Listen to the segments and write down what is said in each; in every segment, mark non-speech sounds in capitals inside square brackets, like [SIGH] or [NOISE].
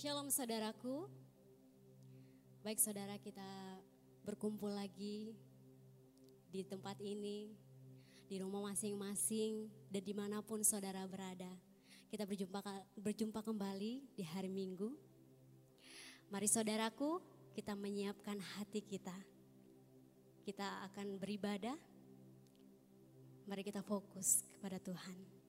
Shalom saudaraku. Baik saudara kita berkumpul lagi di tempat ini, di rumah masing-masing dan di mana pun saudara berada. Kita berjumpa, berjumpa kembali di hari Minggu. Mari saudaraku kita menyiapkan hati kita. Kita akan beribadah. Mari kita fokus kepada Tuhan.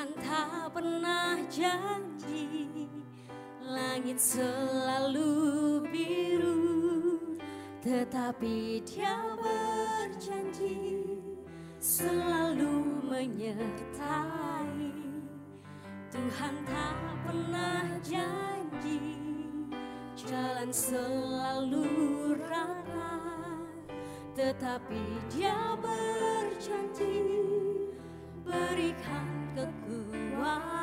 Tuhan tak pernah janji Langit selalu biru Tetapi dia berjanji Selalu menyertai. Tuhan tak pernah janji Jalan selalu rata Tetapi dia berjanji Berikan kekuatan Jangan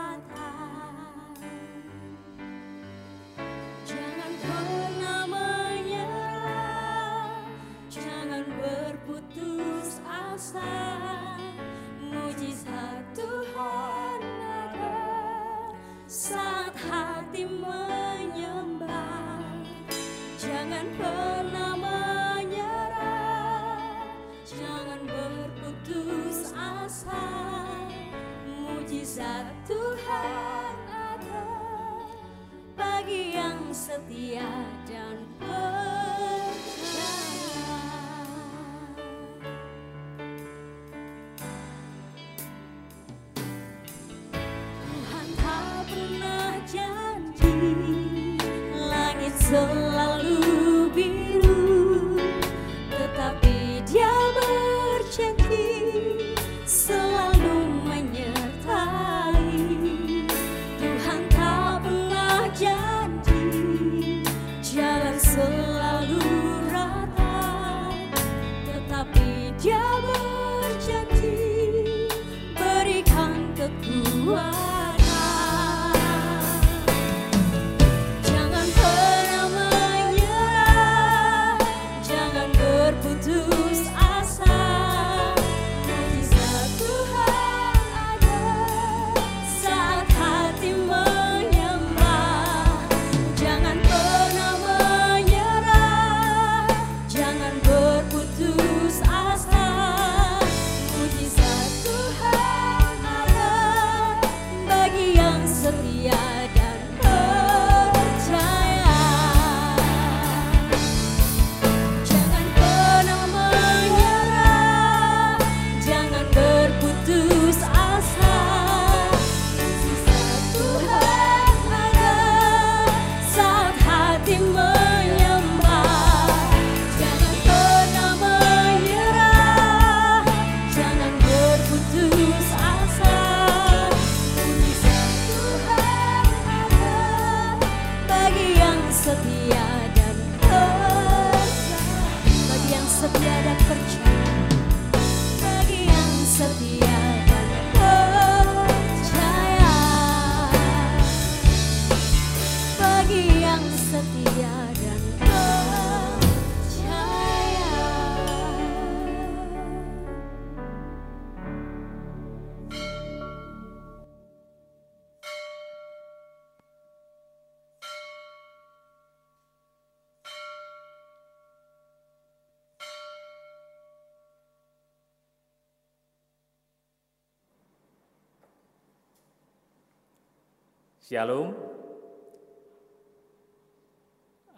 Shalom.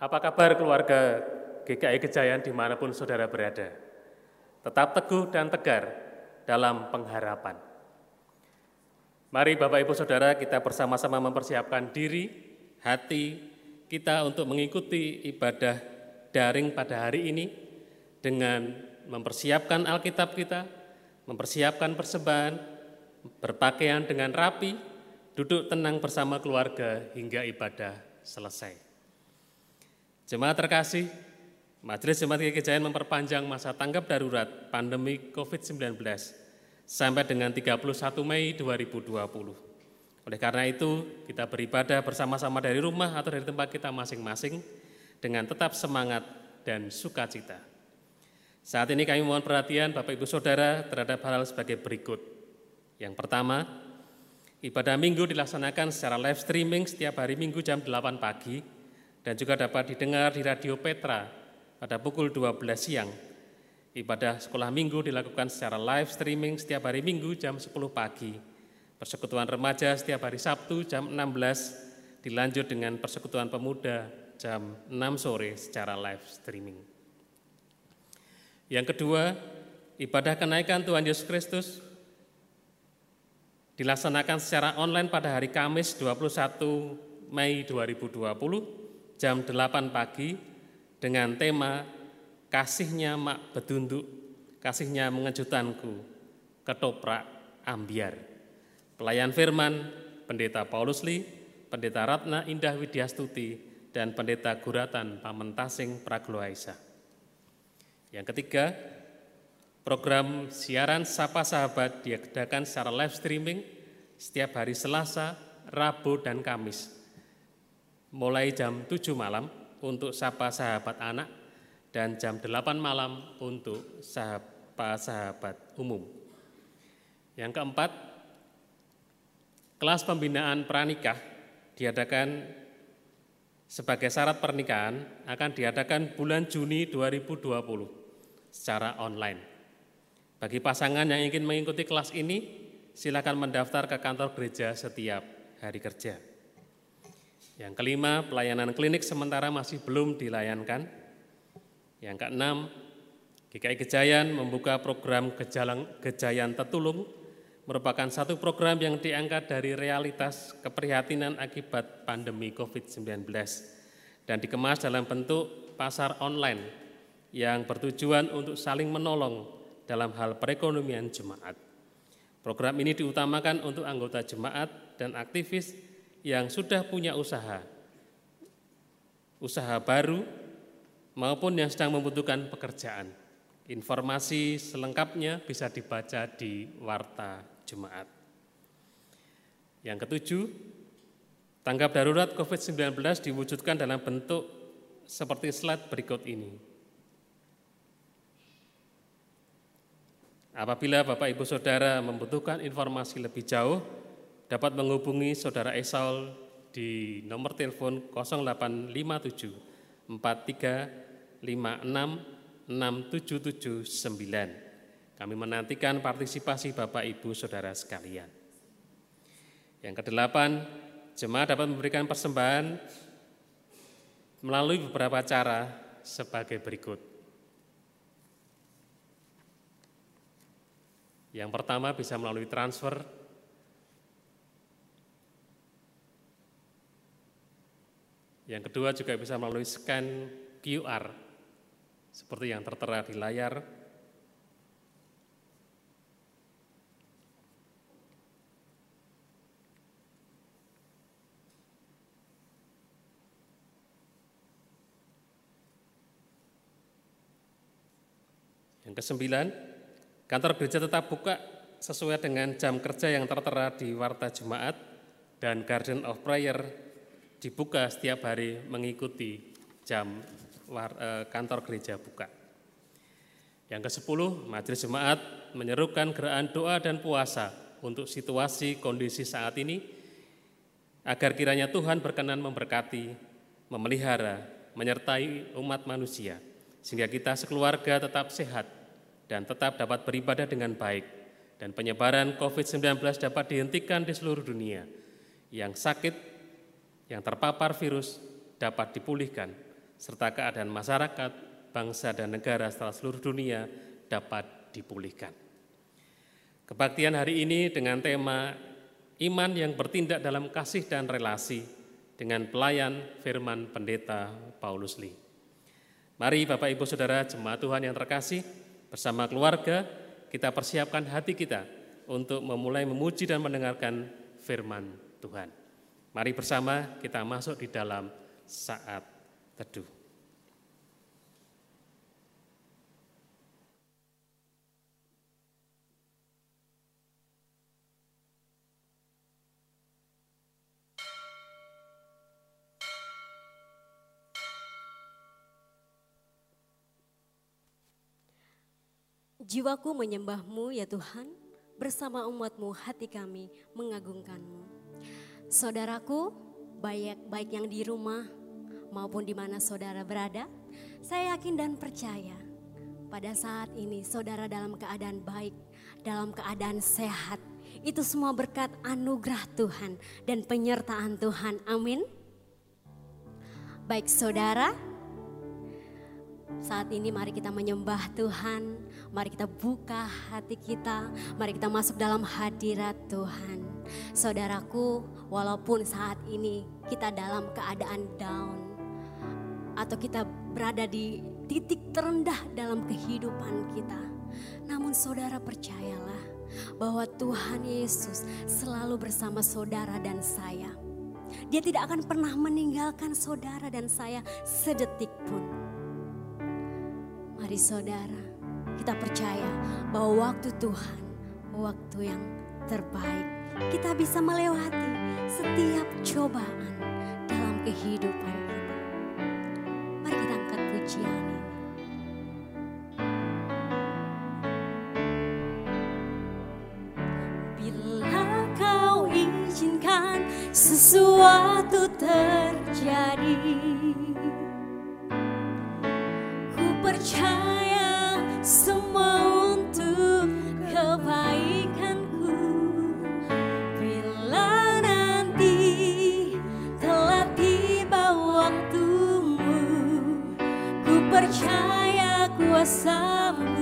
Apa kabar keluarga GKI Kejayaan di mana pun saudara berada? Tetap teguh dan tegar dalam pengharapan. Mari Bapak Ibu Saudara kita bersama-sama mempersiapkan diri, hati kita untuk mengikuti ibadah daring pada hari ini dengan mempersiapkan Alkitab kita, mempersiapkan persembahan, berpakaian dengan rapi, duduk tenang bersama keluarga hingga ibadah selesai. Jemaat terkasih, Majelis Jemaat Gereja memperpanjang masa tanggap darurat pandemi COVID-19 sampai dengan 31 Mei 2020. Oleh karena itu, kita beribadah bersama-sama dari rumah atau dari tempat kita masing-masing dengan tetap semangat dan sukacita. Saat ini kami mohon perhatian Bapak Ibu Saudara terhadap hal, -hal sebagai berikut. Yang pertama, ibadah minggu dilaksanakan secara live streaming setiap hari minggu jam 8 pagi dan juga dapat didengar di Radio Petra pada pukul 12 siang. Ibadah sekolah minggu dilakukan secara live streaming setiap hari minggu jam 10 pagi. Persekutuan remaja setiap hari Sabtu jam 16 dilanjut dengan persekutuan pemuda jam 6 sore secara live streaming. Yang kedua, ibadah kenaikan Tuhan Yesus Kristus dilaksanakan secara online pada hari Kamis 21 Mei 2020 jam 8 pagi dengan tema Kasihnya Mak Bedunduk, Kasihnya Mengejutanku, Ketoprak Ambiar. Pelayan firman, Pendeta Paulus Li, Pendeta Ratna Indah Widyastuti, dan Pendeta Guratan Pamentasing Pragloaisa. Yang ketiga, program siaran Sapa Sahabat diadakan secara live streaming setiap hari Selasa, Rabu, dan Kamis. Mulai jam 7 malam untuk Sapa Sahabat Anak dan jam 8 malam untuk sahabat-sahabat umum. Yang keempat, kelas pembinaan pranikah diadakan sebagai syarat pernikahan akan diadakan bulan Juni 2020 secara online. Bagi pasangan yang ingin mengikuti kelas ini, silakan mendaftar ke kantor gereja setiap hari kerja. Yang kelima, pelayanan klinik sementara masih belum dilayankan. Yang keenam, GKI Gejayan membuka program Gejalan, Gejayan Tetulung, merupakan satu program yang diangkat dari realitas keprihatinan akibat pandemi COVID-19 dan dikemas dalam bentuk pasar online yang bertujuan untuk saling menolong dalam hal perekonomian jemaat. Program ini diutamakan untuk anggota jemaat dan aktivis yang sudah punya usaha, usaha baru, maupun yang sedang membutuhkan pekerjaan. Informasi selengkapnya bisa dibaca di Warta Jemaat. Yang ketujuh, tanggap darurat COVID-19 diwujudkan dalam bentuk seperti slide berikut ini. Apabila Bapak Ibu Saudara membutuhkan informasi lebih jauh, dapat menghubungi Saudara Esau di nomor telepon 0857 43 56 6779. Kami menantikan partisipasi Bapak Ibu Saudara sekalian. Yang kedelapan, jemaat dapat memberikan persembahan melalui beberapa cara sebagai berikut. Yang pertama bisa melalui transfer Yang kedua juga bisa melalui scan QR seperti yang tertera di layar. Yang kesembilan, kantor gereja tetap buka sesuai dengan jam kerja yang tertera di Warta Jemaat dan Garden of Prayer dibuka setiap hari mengikuti jam eh, kantor gereja buka. Yang ke-10, Majelis Jemaat menyerukan gerakan doa dan puasa untuk situasi kondisi saat ini agar kiranya Tuhan berkenan memberkati, memelihara, menyertai umat manusia sehingga kita sekeluarga tetap sehat dan tetap dapat beribadah dengan baik dan penyebaran COVID-19 dapat dihentikan di seluruh dunia. Yang sakit yang terpapar virus dapat dipulihkan, serta keadaan masyarakat, bangsa, dan negara setelah seluruh dunia dapat dipulihkan. Kebaktian hari ini dengan tema iman yang bertindak dalam kasih dan relasi dengan pelayan firman pendeta Paulus Lee. Mari Bapak Ibu Saudara jemaat Tuhan yang terkasih, Bersama keluarga, kita persiapkan hati kita untuk memulai memuji dan mendengarkan firman Tuhan. Mari bersama kita masuk di dalam saat teduh. Jiwaku menyembahmu ya Tuhan, bersama umatmu hati kami mengagungkanmu. Saudaraku, baik, baik yang di rumah maupun di mana saudara berada, saya yakin dan percaya pada saat ini saudara dalam keadaan baik, dalam keadaan sehat. Itu semua berkat anugerah Tuhan dan penyertaan Tuhan. Amin. Baik saudara, saat ini mari kita menyembah Tuhan, mari kita buka hati kita, mari kita masuk dalam hadirat Tuhan. Saudaraku, walaupun saat ini kita dalam keadaan down atau kita berada di titik terendah dalam kehidupan kita. Namun saudara percayalah bahwa Tuhan Yesus selalu bersama saudara dan saya. Dia tidak akan pernah meninggalkan saudara dan saya sedetik pun. Mari saudara, kita percaya bahwa waktu Tuhan, waktu yang terbaik. Kita bisa melewati setiap cobaan dalam kehidupan kita. Mari kita angkat pujian ini. Bila kau izinkan sesuatu terjadi percaya percaya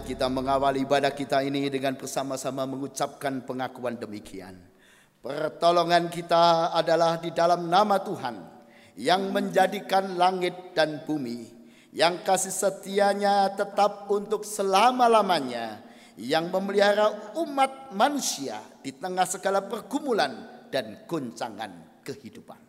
kita mengawali ibadah kita ini dengan bersama-sama mengucapkan pengakuan demikian. Pertolongan kita adalah di dalam nama Tuhan yang menjadikan langit dan bumi, yang kasih setianya tetap untuk selama-lamanya, yang memelihara umat manusia di tengah segala pergumulan dan goncangan kehidupan.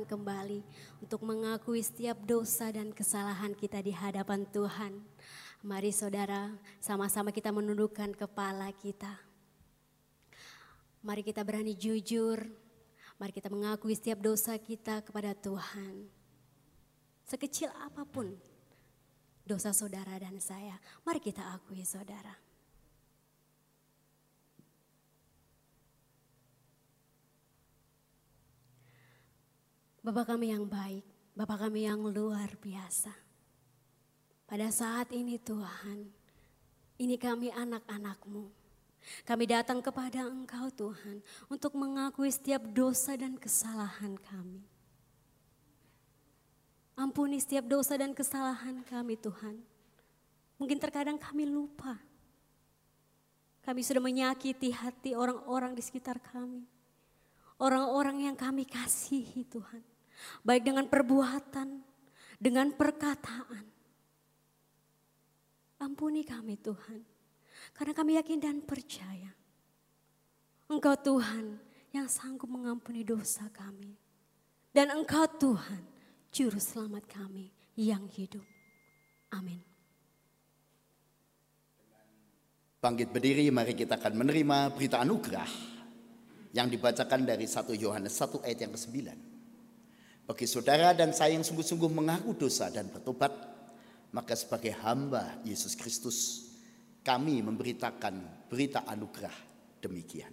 Kembali untuk mengakui setiap dosa dan kesalahan kita di hadapan Tuhan. Mari saudara, sama-sama kita menundukkan kepala kita. Mari kita berani jujur, mari kita mengakui setiap dosa kita kepada Tuhan. Sekecil apa pun dosa saudara dan saya, mari kita akui saudara. Bapak kami yang baik, Bapak kami yang luar biasa. Pada saat ini Tuhan, ini kami anak-anakmu. Kami datang kepada Engkau Tuhan untuk mengakui setiap dosa dan kesalahan kami. Ampuni setiap dosa dan kesalahan kami Tuhan. Mungkin terkadang kami lupa. Kami sudah menyakiti hati orang-orang di sekitar kami. Orang-orang yang kami kasihi Tuhan baik dengan perbuatan, dengan perkataan. Ampuni kami Tuhan, karena kami yakin dan percaya. Engkau Tuhan yang sanggup mengampuni dosa kami. Dan Engkau Tuhan, Juru Selamat kami yang hidup. Amin. Bangkit berdiri, mari kita akan menerima berita anugerah yang dibacakan dari 1 Yohanes 1 ayat yang ke-9. Bagi saudara dan saya yang sungguh-sungguh mengaku dosa dan bertobat, maka sebagai hamba Yesus Kristus, kami memberitakan berita anugerah demikian.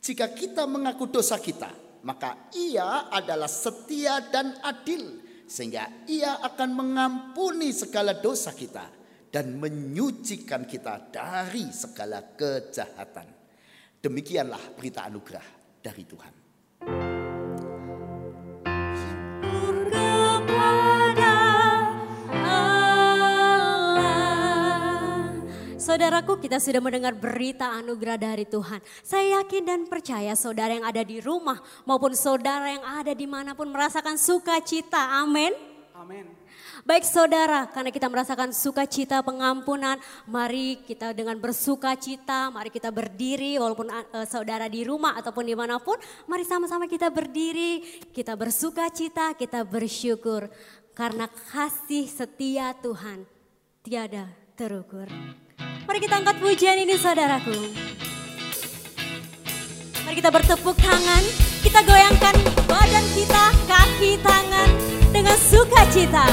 Jika kita mengaku dosa kita, maka ia adalah setia dan adil, sehingga ia akan mengampuni segala dosa kita dan menyucikan kita dari segala kejahatan. Demikianlah berita anugerah dari Tuhan. Saudaraku, kita sudah mendengar berita anugerah dari Tuhan. Saya yakin dan percaya saudara yang ada di rumah maupun saudara yang ada di mana pun merasakan sukacita. Amin. Amin. Baik saudara, karena kita merasakan sukacita pengampunan, mari kita dengan bersukacita, mari kita berdiri walaupun uh, saudara di rumah ataupun di mana pun, mari sama-sama kita berdiri, kita bersukacita, kita bersyukur. Karena kasih setia Tuhan tiada terukur. Mari kita angkat pujian ini saudaraku. Mari kita bertepuk tangan, kita goyangkan badan kita, kaki, tangan dengan sukacita.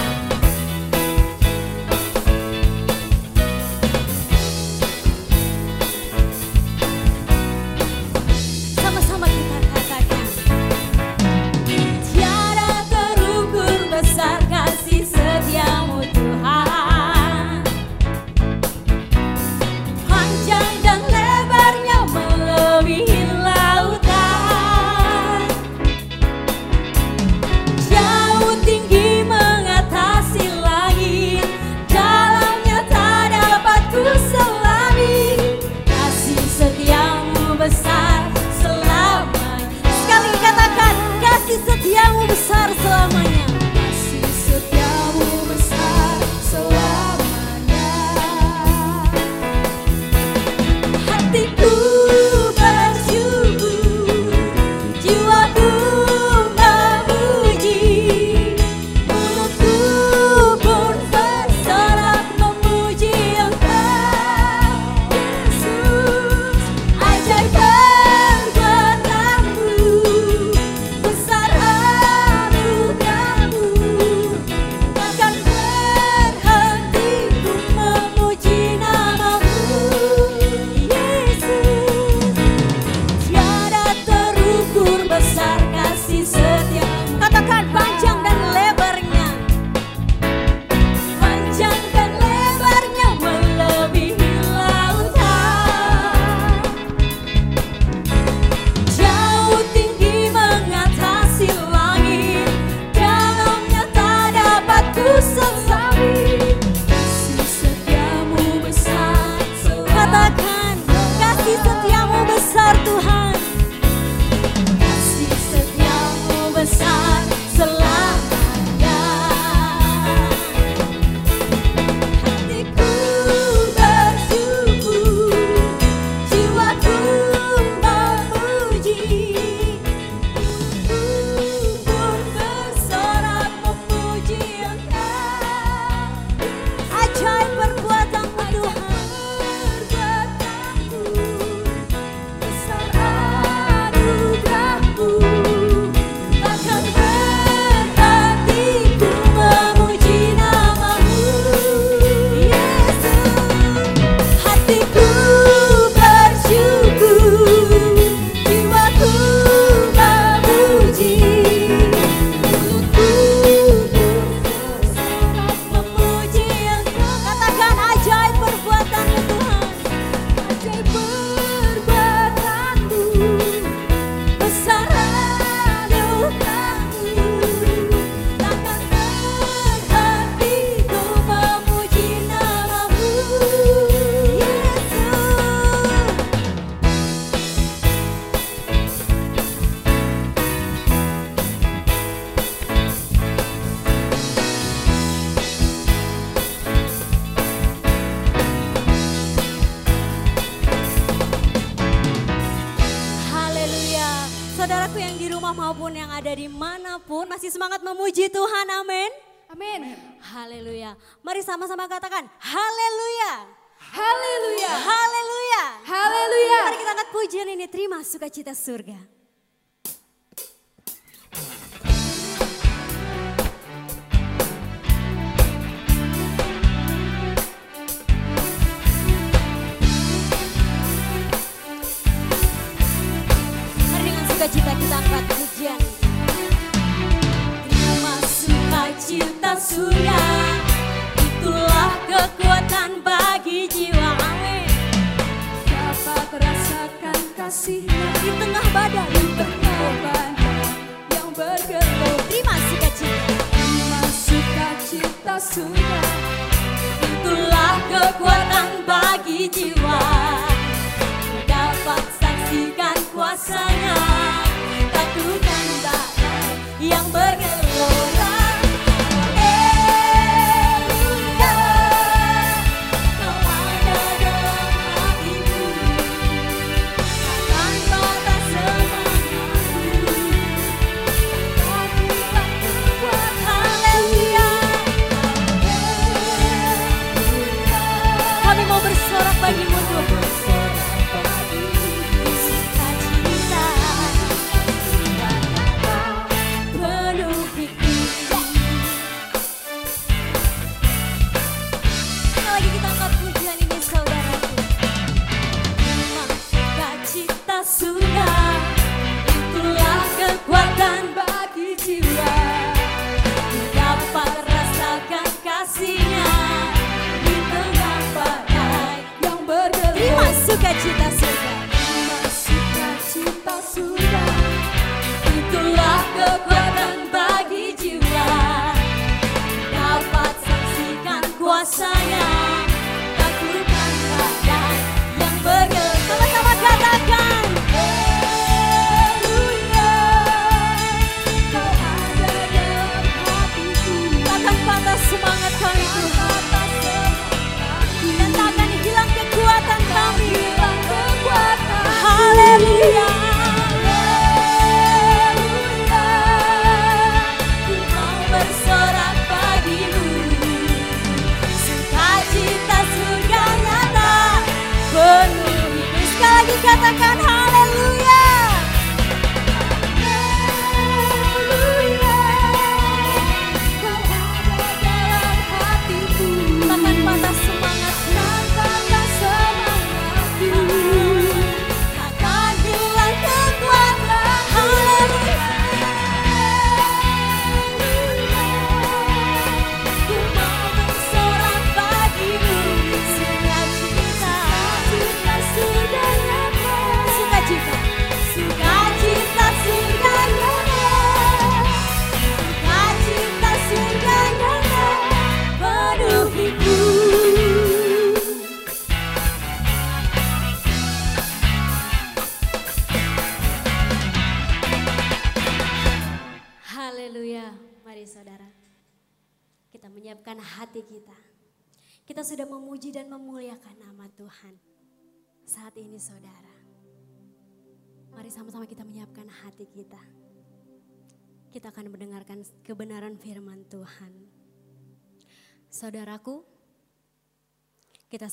surga.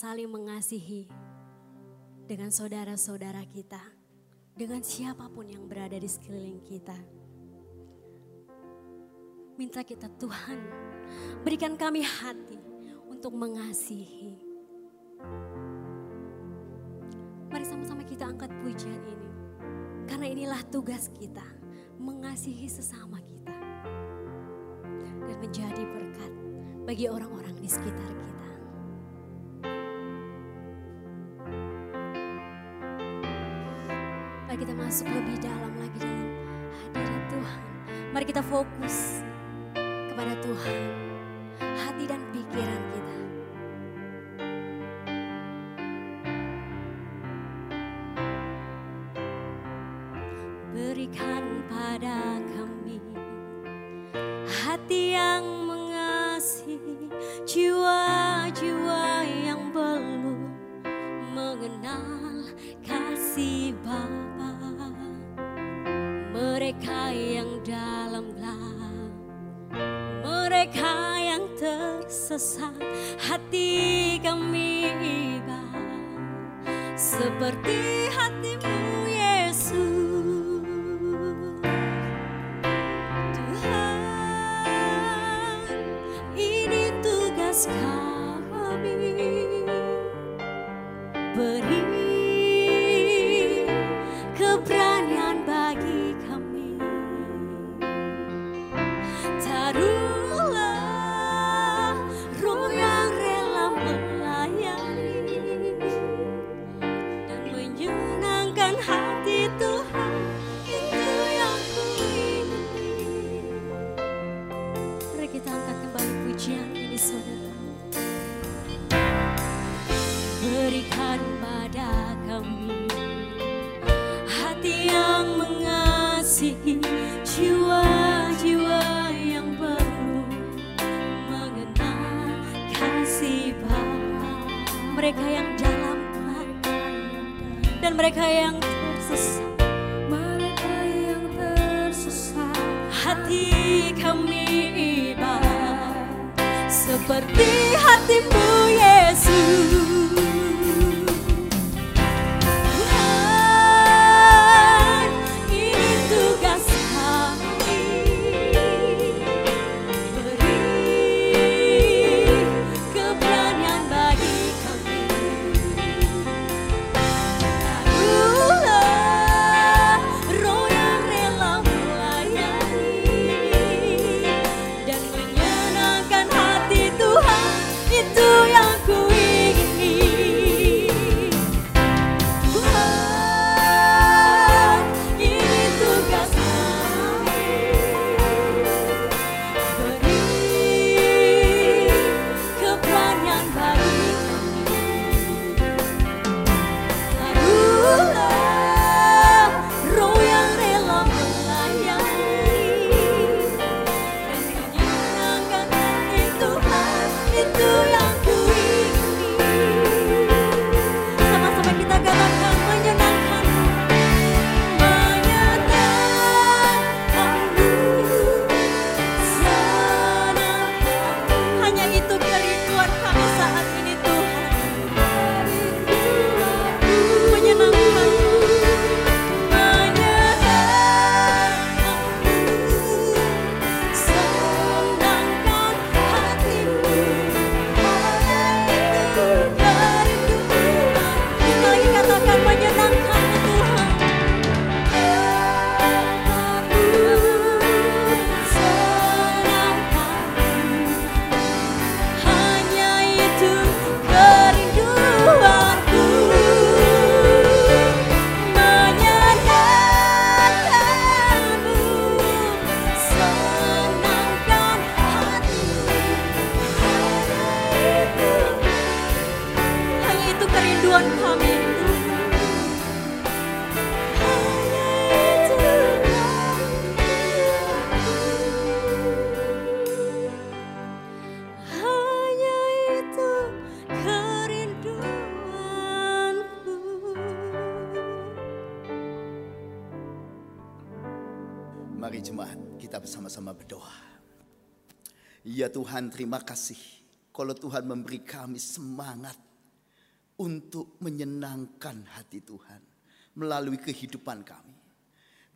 saling mengasihi dengan saudara-saudara kita, dengan siapa pun yang berada di sekeliling kita. Minta kita Tuhan, berikan kami hati untuk mengasihi. Mari sama-sama kita angkat pujian ini. Karena inilah tugas kita, mengasihi sesama kita. Dan menjadi berkat bagi orang-orang di sekitar kita. masuk lebih dalam lagi dalam hadirat Tuhan. Mari kita fokus kepada Tuhan. Tuhan terima kasih kalau Tuhan memberi kami semangat untuk menyenangkan hati Tuhan melalui kehidupan kami.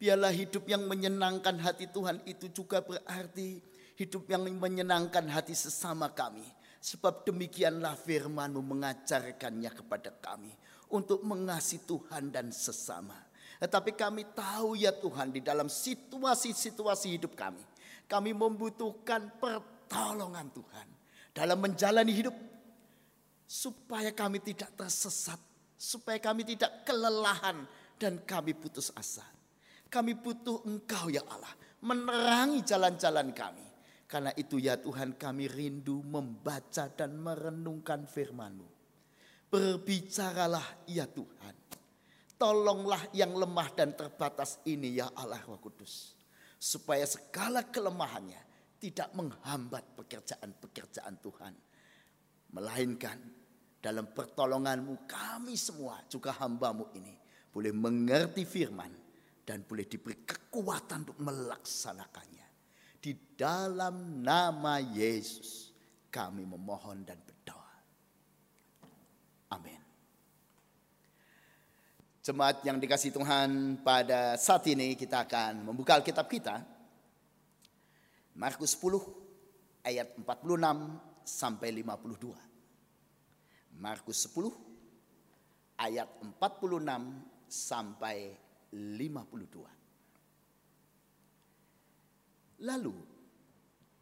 Biarlah hidup yang menyenangkan hati Tuhan itu juga berarti hidup yang menyenangkan hati sesama kami. Sebab demikianlah firman-Mu mengajarkannya kepada kami untuk mengasihi Tuhan dan sesama. Tetapi kami tahu ya Tuhan di dalam situasi-situasi hidup kami. Kami membutuhkan pertolongan Tuhan dalam menjalani hidup. Supaya kami tidak tersesat. Supaya kami tidak kelelahan dan kami putus asa. Kami butuh Engkau ya Allah menerangi jalan-jalan kami. Karena itu ya Tuhan kami rindu membaca dan merenungkan firman-Mu. Berbicaralah ya Tuhan. Tolonglah yang lemah dan terbatas ini ya Allah Roh Kudus. Supaya segala kelemahannya tidak menghambat pekerjaan-pekerjaan Tuhan. Melainkan dalam pertolonganmu kami semua juga hambamu ini boleh mengerti firman dan boleh diberi kekuatan untuk melaksanakannya. Di dalam nama Yesus kami memohon dan berdoa. Amin. Jemaat yang dikasih Tuhan pada saat ini kita akan membuka Alkitab kita. Markus 10 ayat 46 sampai 52. Markus 10 ayat 46 sampai 52. Lalu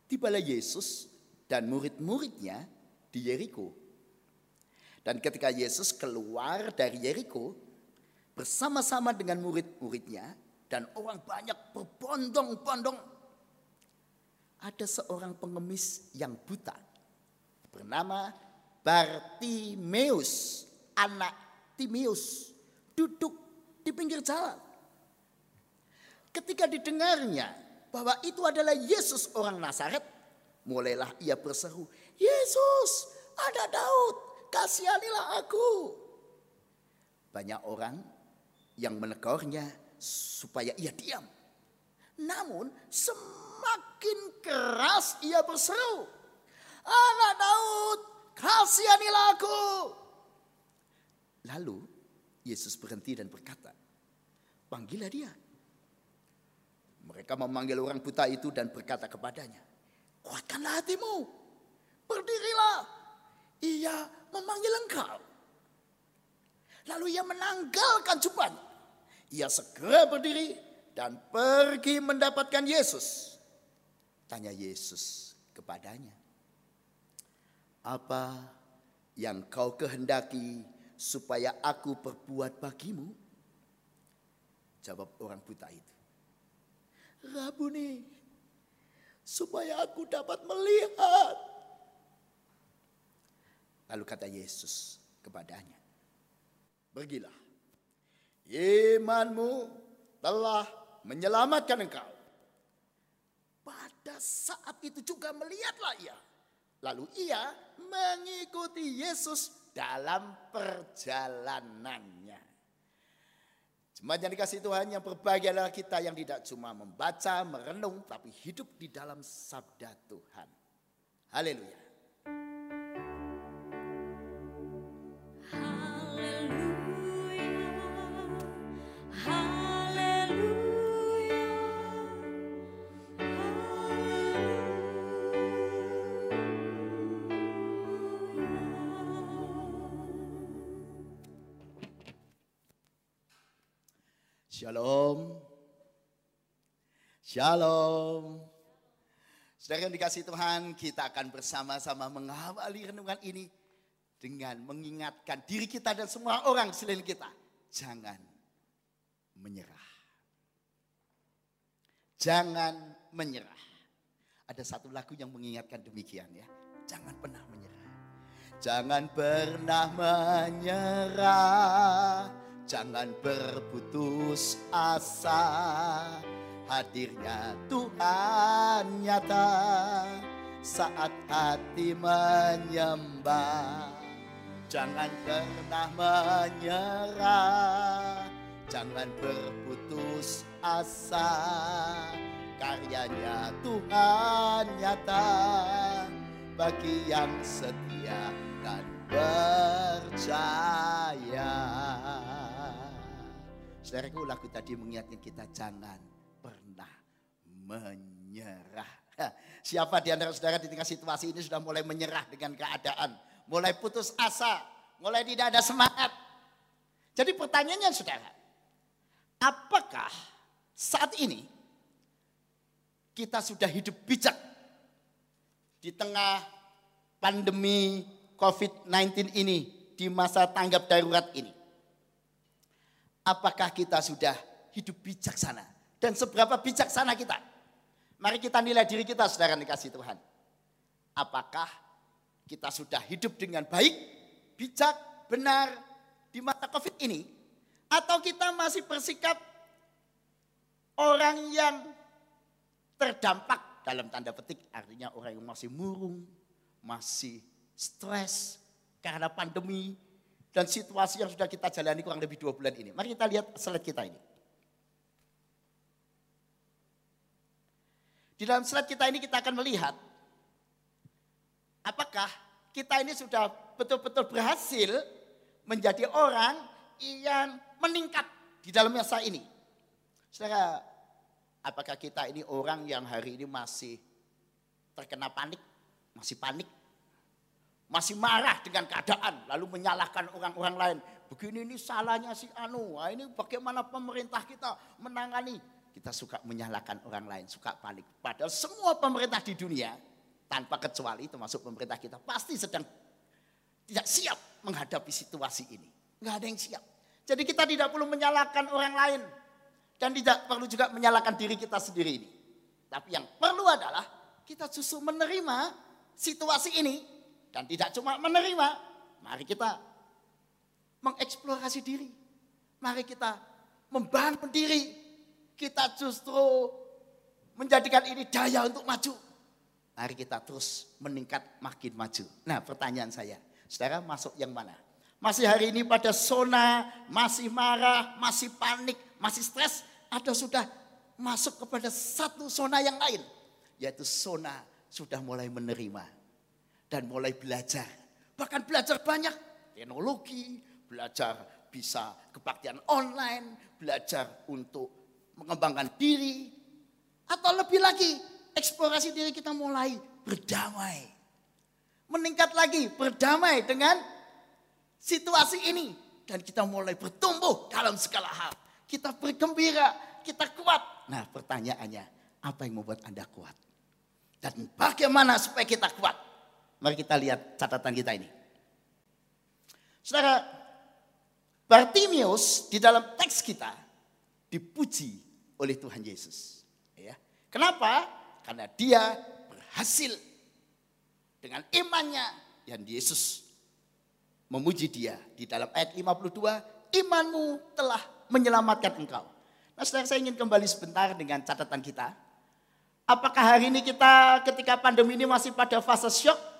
tibalah Yesus dan murid-muridnya di Yeriko. Dan ketika Yesus keluar dari Yeriko bersama-sama dengan murid-muridnya dan orang banyak berbondong-bondong ada seorang pengemis yang buta bernama Bartimeus, anak Timeus, duduk di pinggir jalan. Ketika didengarnya bahwa itu adalah Yesus orang Nazaret, mulailah ia berseru, Yesus, ada Daud, kasihanilah aku. Banyak orang yang menegurnya supaya ia diam. Namun semakin keras ia berseru, Anak Daud, kasihanilah aku. Lalu Yesus berhenti dan berkata, panggillah dia. Mereka memanggil orang buta itu dan berkata kepadanya, kuatkanlah hatimu, berdirilah, ia memanggil engkau. Lalu ia menanggalkan jubahnya. Ia segera berdiri dan pergi mendapatkan Yesus. Tanya Yesus kepadanya, apa yang kau kehendaki supaya aku perbuat bagimu? Jawab orang buta itu. Rabuni, supaya aku dapat melihat. Lalu kata Yesus kepadanya, Pergilah, imanmu telah menyelamatkan engkau. Pada saat itu juga melihatlah ia Lalu ia mengikuti Yesus dalam perjalanannya. Jemaat yang dikasih Tuhan yang berbahagia adalah kita yang tidak cuma membaca, merenung, tapi hidup di dalam sabda Tuhan. Haleluya. Shalom. Shalom. Saudara yang dikasih Tuhan, kita akan bersama-sama mengawali renungan ini dengan mengingatkan diri kita dan semua orang selain kita. Jangan menyerah. Jangan menyerah. Ada satu lagu yang mengingatkan demikian ya. Jangan pernah menyerah. Jangan pernah menyerah Jangan berputus asa Hadirnya Tuhan nyata Saat hati menyembah. Jangan pernah menyerah Jangan berputus asa Karyanya Tuhan nyata Bagi yang setia dan percaya Saudaraku lagu tadi mengingatkan kita jangan pernah menyerah. Siapa di antara saudara di tengah situasi ini sudah mulai menyerah dengan keadaan. Mulai putus asa, mulai tidak ada semangat. Jadi pertanyaannya saudara, apakah saat ini kita sudah hidup bijak di tengah pandemi COVID-19 ini, di masa tanggap darurat ini? Apakah kita sudah hidup bijaksana? Dan seberapa bijaksana kita? Mari kita nilai diri kita saudara dikasih Tuhan. Apakah kita sudah hidup dengan baik, bijak, benar di mata COVID ini? Atau kita masih bersikap orang yang terdampak dalam tanda petik artinya orang yang masih murung, masih stres karena pandemi, dan situasi yang sudah kita jalani kurang lebih dua bulan ini. Mari kita lihat slide kita ini. Di dalam slide kita ini kita akan melihat Apakah kita ini sudah betul-betul berhasil menjadi orang yang meningkat di dalam masa ini? Saudara, apakah kita ini orang yang hari ini masih terkena panik, masih panik, masih marah dengan keadaan, lalu menyalahkan orang-orang lain. Begini ini salahnya si Anu, Wah, ini bagaimana pemerintah kita menangani. Kita suka menyalahkan orang lain, suka panik. Padahal semua pemerintah di dunia, tanpa kecuali termasuk pemerintah kita, pasti sedang tidak siap menghadapi situasi ini. Nggak ada yang siap. Jadi kita tidak perlu menyalahkan orang lain. Dan tidak perlu juga menyalahkan diri kita sendiri ini. Tapi yang perlu adalah kita justru menerima situasi ini. Dan tidak cuma menerima, mari kita mengeksplorasi diri. Mari kita membangun diri. Kita justru menjadikan ini daya untuk maju. Mari kita terus meningkat makin maju. Nah pertanyaan saya, saudara masuk yang mana? Masih hari ini pada zona, masih marah, masih panik, masih stres, atau sudah masuk kepada satu zona yang lain. Yaitu zona sudah mulai menerima dan mulai belajar. Bahkan belajar banyak teknologi, belajar bisa kebaktian online, belajar untuk mengembangkan diri. Atau lebih lagi, eksplorasi diri kita mulai berdamai. Meningkat lagi, berdamai dengan situasi ini. Dan kita mulai bertumbuh dalam segala hal. Kita bergembira, kita kuat. Nah pertanyaannya, apa yang membuat Anda kuat? Dan bagaimana supaya kita kuat? Mari kita lihat catatan kita ini. Saudara, Bartimius di dalam teks kita dipuji oleh Tuhan Yesus. Ya. Kenapa? Karena dia berhasil dengan imannya yang Yesus memuji dia di dalam ayat 52, imanmu telah menyelamatkan engkau. Nah saudara saya ingin kembali sebentar dengan catatan kita. Apakah hari ini kita ketika pandemi ini masih pada fase shock?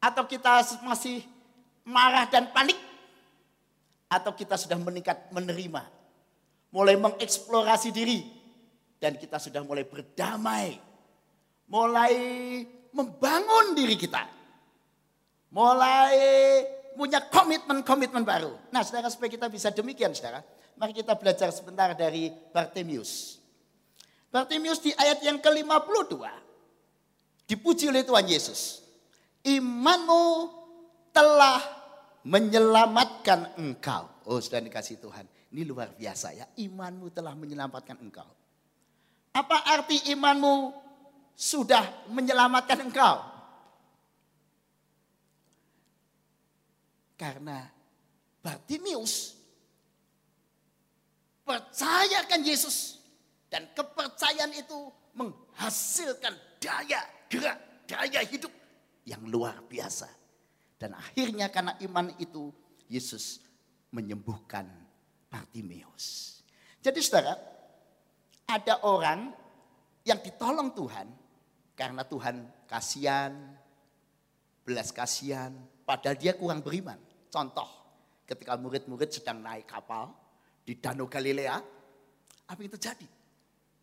Atau kita masih marah dan panik? Atau kita sudah meningkat menerima? Mulai mengeksplorasi diri. Dan kita sudah mulai berdamai. Mulai membangun diri kita. Mulai punya komitmen-komitmen baru. Nah saudara supaya kita bisa demikian saudara. Mari kita belajar sebentar dari Bartimius. Bartimius di ayat yang ke-52 dipuji oleh Tuhan Yesus. Imanmu telah menyelamatkan engkau. Oh sudah dikasih Tuhan. Ini luar biasa ya. Imanmu telah menyelamatkan engkau. Apa arti imanmu sudah menyelamatkan engkau? Karena Bartimius percayakan Yesus. Dan kepercayaan itu menghasilkan daya gerak, daya hidup yang luar biasa. Dan akhirnya karena iman itu Yesus menyembuhkan Bartimeus. Jadi saudara, ada orang yang ditolong Tuhan karena Tuhan kasihan, belas kasihan, padahal dia kurang beriman. Contoh, ketika murid-murid sedang naik kapal di Danau Galilea, apa yang terjadi?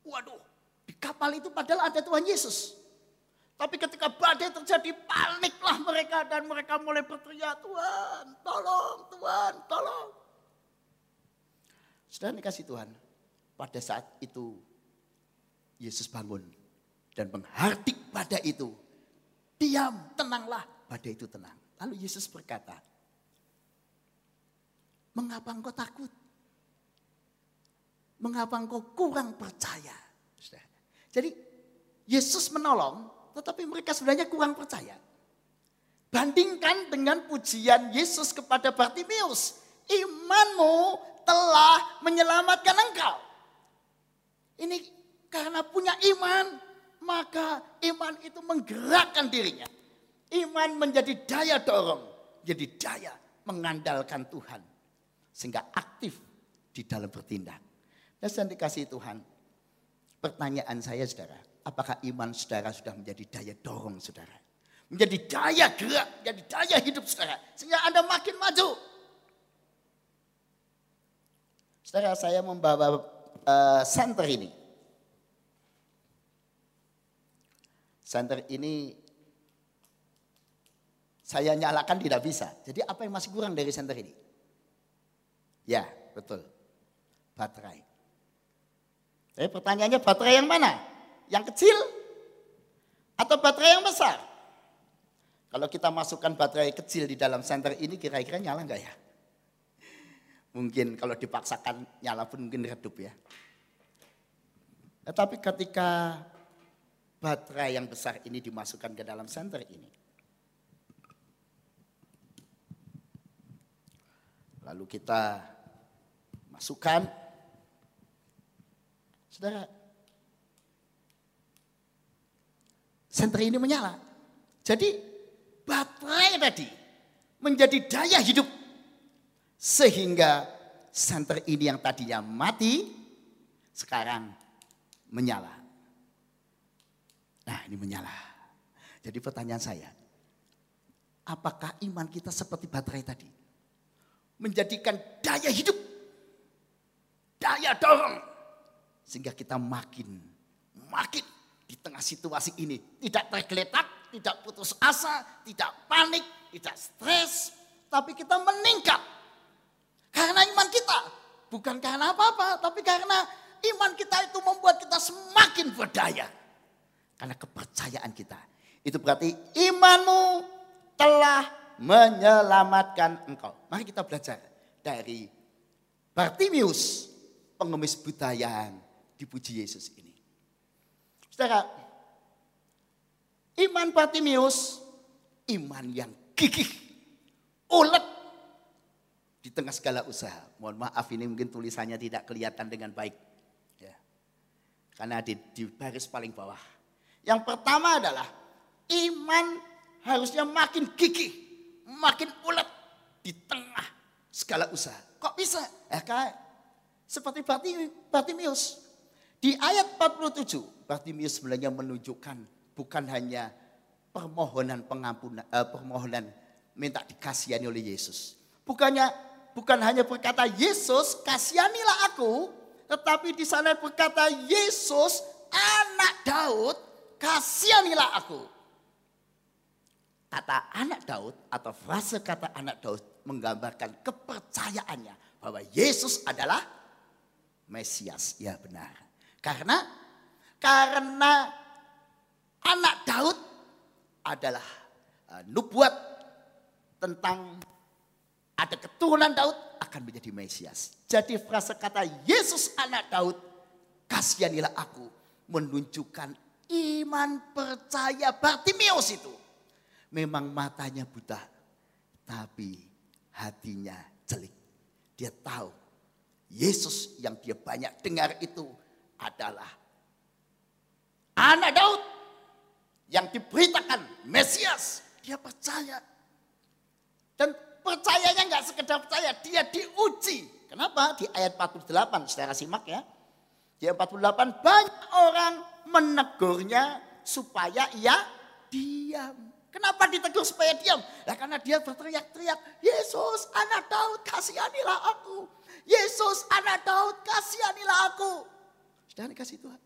Waduh, di kapal itu padahal ada Tuhan Yesus. Tapi ketika badai terjadi paniklah mereka dan mereka mulai berteriak, Tuhan tolong, Tuhan tolong. Sudah dikasih Tuhan, pada saat itu Yesus bangun dan menghardik badai itu. Diam, tenanglah, badai itu tenang. Lalu Yesus berkata, mengapa engkau takut? Mengapa engkau kurang percaya? Jadi Yesus menolong tetapi mereka sebenarnya kurang percaya. Bandingkan dengan pujian Yesus kepada Bartimius. Imanmu telah menyelamatkan engkau. Ini karena punya iman, maka iman itu menggerakkan dirinya. Iman menjadi daya dorong, jadi daya mengandalkan Tuhan. Sehingga aktif di dalam bertindak. Dan saya dikasih Tuhan, pertanyaan saya saudara, Apakah iman saudara sudah menjadi daya dorong saudara? Menjadi daya gerak, menjadi daya hidup saudara. Sehingga Anda makin maju. Saudara saya membawa uh, ini. Center ini saya nyalakan tidak bisa. Jadi apa yang masih kurang dari senter ini? Ya, betul. Baterai. Tapi pertanyaannya baterai yang mana? Yang kecil atau baterai yang besar? Kalau kita masukkan baterai kecil di dalam senter ini kira-kira nyala enggak ya? Mungkin kalau dipaksakan nyala pun mungkin redup ya. Tetapi ketika baterai yang besar ini dimasukkan ke dalam senter ini. Lalu kita masukkan. Saudara, senter ini menyala. Jadi baterai tadi menjadi daya hidup sehingga senter ini yang tadinya mati sekarang menyala. Nah ini menyala. Jadi pertanyaan saya, apakah iman kita seperti baterai tadi? Menjadikan daya hidup, daya dorong. Sehingga kita makin, makin di tengah situasi ini. Tidak tergeletak, tidak putus asa, tidak panik, tidak stres. Tapi kita meningkat karena iman kita. Bukan karena apa-apa, tapi karena iman kita itu membuat kita semakin berdaya. Karena kepercayaan kita. Itu berarti imanmu telah menyelamatkan engkau. Mari kita belajar dari Bartimius, pengemis buta yang dipuji Yesus ini. Saudara, iman Bartimius, iman yang gigih, ulet, di tengah segala usaha. Mohon maaf ini mungkin tulisannya tidak kelihatan dengan baik. Ya. Karena di, di baris paling bawah. Yang pertama adalah iman harusnya makin gigih, makin ulet di tengah segala usaha. Kok bisa? Ya kayak seperti Bartimius. Di ayat 47, Bartimius sebenarnya menunjukkan bukan hanya permohonan pengampunan, eh, permohonan minta dikasihani oleh Yesus. Bukannya bukan hanya berkata Yesus kasihanilah aku, tetapi di sana berkata Yesus anak Daud kasihanilah aku. Kata anak Daud atau frase kata anak Daud menggambarkan kepercayaannya bahwa Yesus adalah Mesias. Ya benar. Karena karena anak Daud adalah uh, nubuat tentang ada keturunan Daud akan menjadi Mesias. Jadi frase kata Yesus anak Daud, kasihanilah aku, menunjukkan iman percaya Bartimius itu. Memang matanya buta, tapi hatinya celik. Dia tahu Yesus yang dia banyak dengar itu adalah anak Daud yang diberitakan Mesias. Dia percaya. Dan Percayanya nggak sekedar percaya, dia diuji. Kenapa? Di ayat 48, saudara simak ya. Di ayat 48, banyak orang menegurnya supaya ia diam. Kenapa ditegur supaya diam? Ya karena dia berteriak-teriak, Yesus anak Daud kasihanilah aku. Yesus anak Daud kasihanilah aku. Sudah dikasih Tuhan.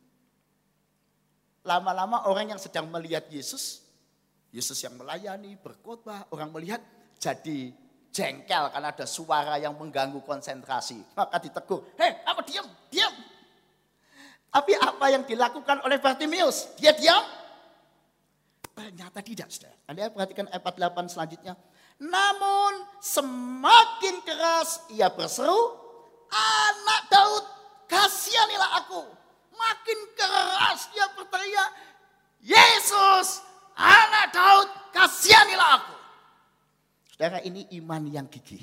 Lama-lama orang yang sedang melihat Yesus, Yesus yang melayani, berkhotbah, orang melihat jadi jengkel karena ada suara yang mengganggu konsentrasi. Maka ditegur, hei kamu diam, diam. Tapi apa yang dilakukan oleh Bartimius? Dia diam? Ternyata tidak, saudara. Anda perhatikan ayat 48 selanjutnya. Namun semakin keras ia berseru, anak Daud kasihanilah aku. Makin keras dia berteriak, Yesus anak Daud kasihanilah aku. Saudara ini iman yang gigih.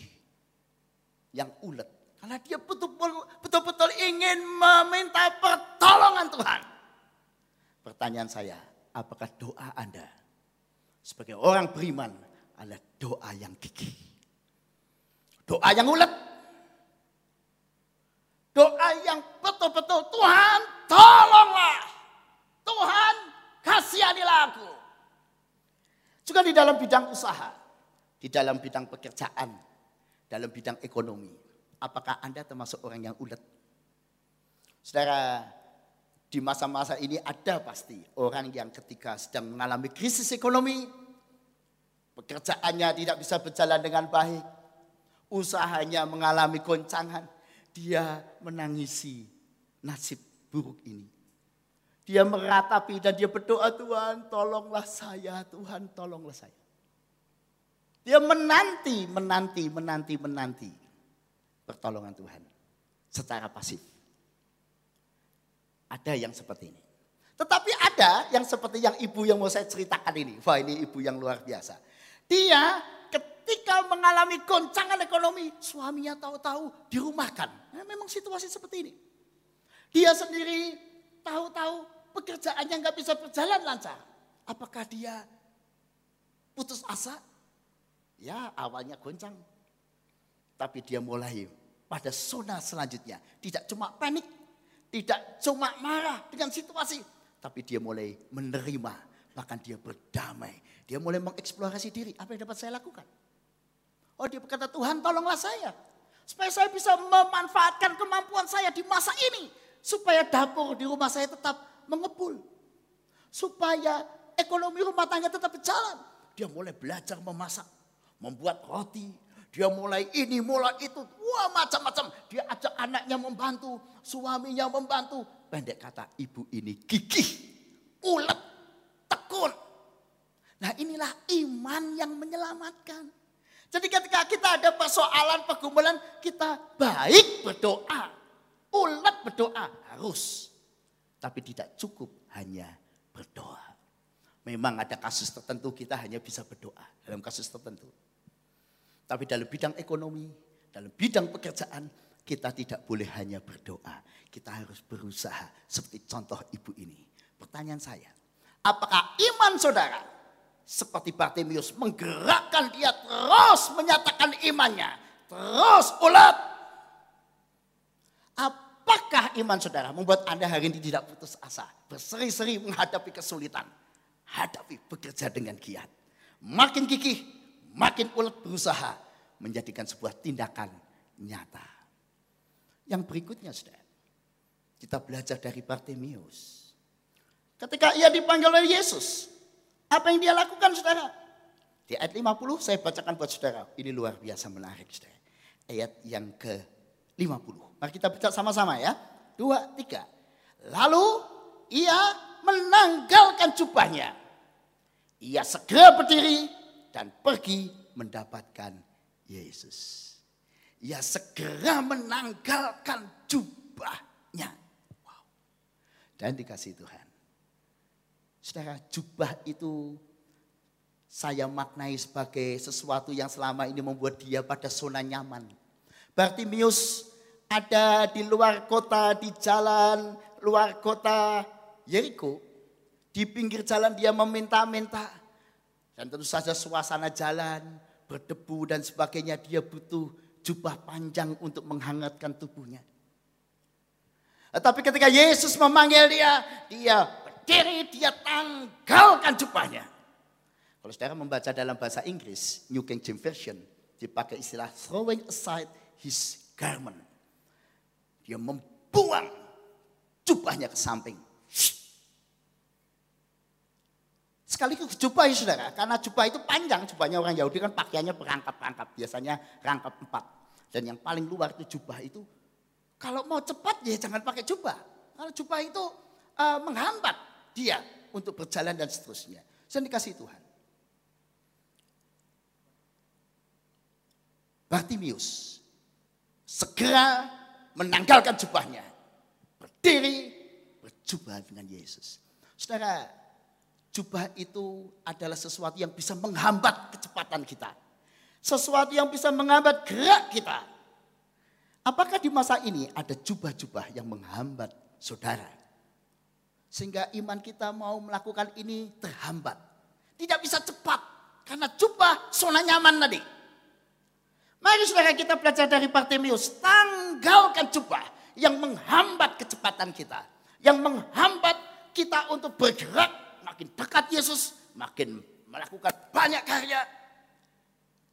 Yang ulet. Karena dia betul-betul ingin meminta pertolongan Tuhan. Pertanyaan saya, apakah doa Anda sebagai orang beriman adalah doa yang gigih? Doa yang ulet. Doa yang betul-betul Tuhan tolonglah. Tuhan kasihanilah aku. Juga di dalam bidang usaha di dalam bidang pekerjaan, dalam bidang ekonomi. Apakah Anda termasuk orang yang ulet? Saudara, di masa-masa ini ada pasti orang yang ketika sedang mengalami krisis ekonomi, Pekerjaannya tidak bisa berjalan dengan baik. Usahanya mengalami goncangan. Dia menangisi nasib buruk ini. Dia meratapi dan dia berdoa, Tuhan tolonglah saya, Tuhan tolonglah saya. Dia menanti, menanti, menanti, menanti pertolongan Tuhan secara pasif. Ada yang seperti ini. Tetapi ada yang seperti yang ibu yang mau saya ceritakan ini. Wah ini ibu yang luar biasa. Dia ketika mengalami goncangan ekonomi, suaminya tahu-tahu dirumahkan. Nah, memang situasi seperti ini. Dia sendiri tahu-tahu pekerjaannya nggak bisa berjalan lancar. Apakah dia putus asa? Ya awalnya goncang. Tapi dia mulai pada zona selanjutnya. Tidak cuma panik. Tidak cuma marah dengan situasi. Tapi dia mulai menerima. Bahkan dia berdamai. Dia mulai mengeksplorasi diri. Apa yang dapat saya lakukan? Oh dia berkata Tuhan tolonglah saya. Supaya saya bisa memanfaatkan kemampuan saya di masa ini. Supaya dapur di rumah saya tetap mengepul. Supaya ekonomi rumah tangga tetap berjalan. Dia mulai belajar memasak, membuat roti. Dia mulai ini, mulai itu. Wah macam-macam. Dia ajak anaknya membantu, suaminya membantu. Pendek kata ibu ini gigih, ulet, tekun. Nah inilah iman yang menyelamatkan. Jadi ketika kita ada persoalan, pergumulan, kita baik berdoa. Ulet berdoa, harus tapi tidak cukup hanya berdoa. Memang ada kasus tertentu kita hanya bisa berdoa dalam kasus tertentu. Tapi dalam bidang ekonomi, dalam bidang pekerjaan, kita tidak boleh hanya berdoa. Kita harus berusaha seperti contoh ibu ini. Pertanyaan saya, apakah iman saudara seperti Bartimius menggerakkan dia terus menyatakan imannya, terus ulat? Apa Apakah iman saudara membuat Anda hari ini tidak putus asa? Berseri-seri menghadapi kesulitan. Hadapi bekerja dengan giat. Makin gigih, makin ulet berusaha menjadikan sebuah tindakan nyata. Yang berikutnya saudara. Kita belajar dari Bartimius. Ketika ia dipanggil oleh Yesus. Apa yang dia lakukan saudara? Di ayat 50 saya bacakan buat saudara. Ini luar biasa menarik saudara. Ayat yang ke 50. Mari kita baca sama-sama ya. Dua, tiga. Lalu ia menanggalkan jubahnya. Ia segera berdiri dan pergi mendapatkan Yesus. Ia segera menanggalkan jubahnya. Wow. Dan dikasih Tuhan. Saudara, jubah itu saya maknai sebagai sesuatu yang selama ini membuat dia pada zona nyaman Bartimius ada di luar kota, di jalan luar kota Yeriko. Di pinggir jalan dia meminta-minta. Dan tentu saja suasana jalan, berdebu dan sebagainya. Dia butuh jubah panjang untuk menghangatkan tubuhnya. Tetapi ketika Yesus memanggil dia, dia berdiri, dia tanggalkan jubahnya. Kalau saudara membaca dalam bahasa Inggris, New King James Version, dipakai istilah throwing aside his garment. Dia membuang jubahnya ke samping. Sekaligus jubah ya saudara, karena jubah itu panjang, jubahnya orang Yahudi kan pakaiannya berangkap-rangkap, biasanya rangkap empat. Dan yang paling luar itu jubah itu, kalau mau cepat ya jangan pakai jubah. Karena jubah itu uh, menghambat dia untuk berjalan dan seterusnya. Saya dikasih Tuhan. Bartimius segera menanggalkan jubahnya. Berdiri berjubah dengan Yesus. Saudara, jubah itu adalah sesuatu yang bisa menghambat kecepatan kita. Sesuatu yang bisa menghambat gerak kita. Apakah di masa ini ada jubah-jubah yang menghambat saudara? Sehingga iman kita mau melakukan ini terhambat. Tidak bisa cepat. Karena jubah zona nyaman tadi. Mari saudara kita belajar dari Bartimius. Tanggalkan jubah yang menghambat kecepatan kita. Yang menghambat kita untuk bergerak makin dekat Yesus. Makin melakukan banyak karya.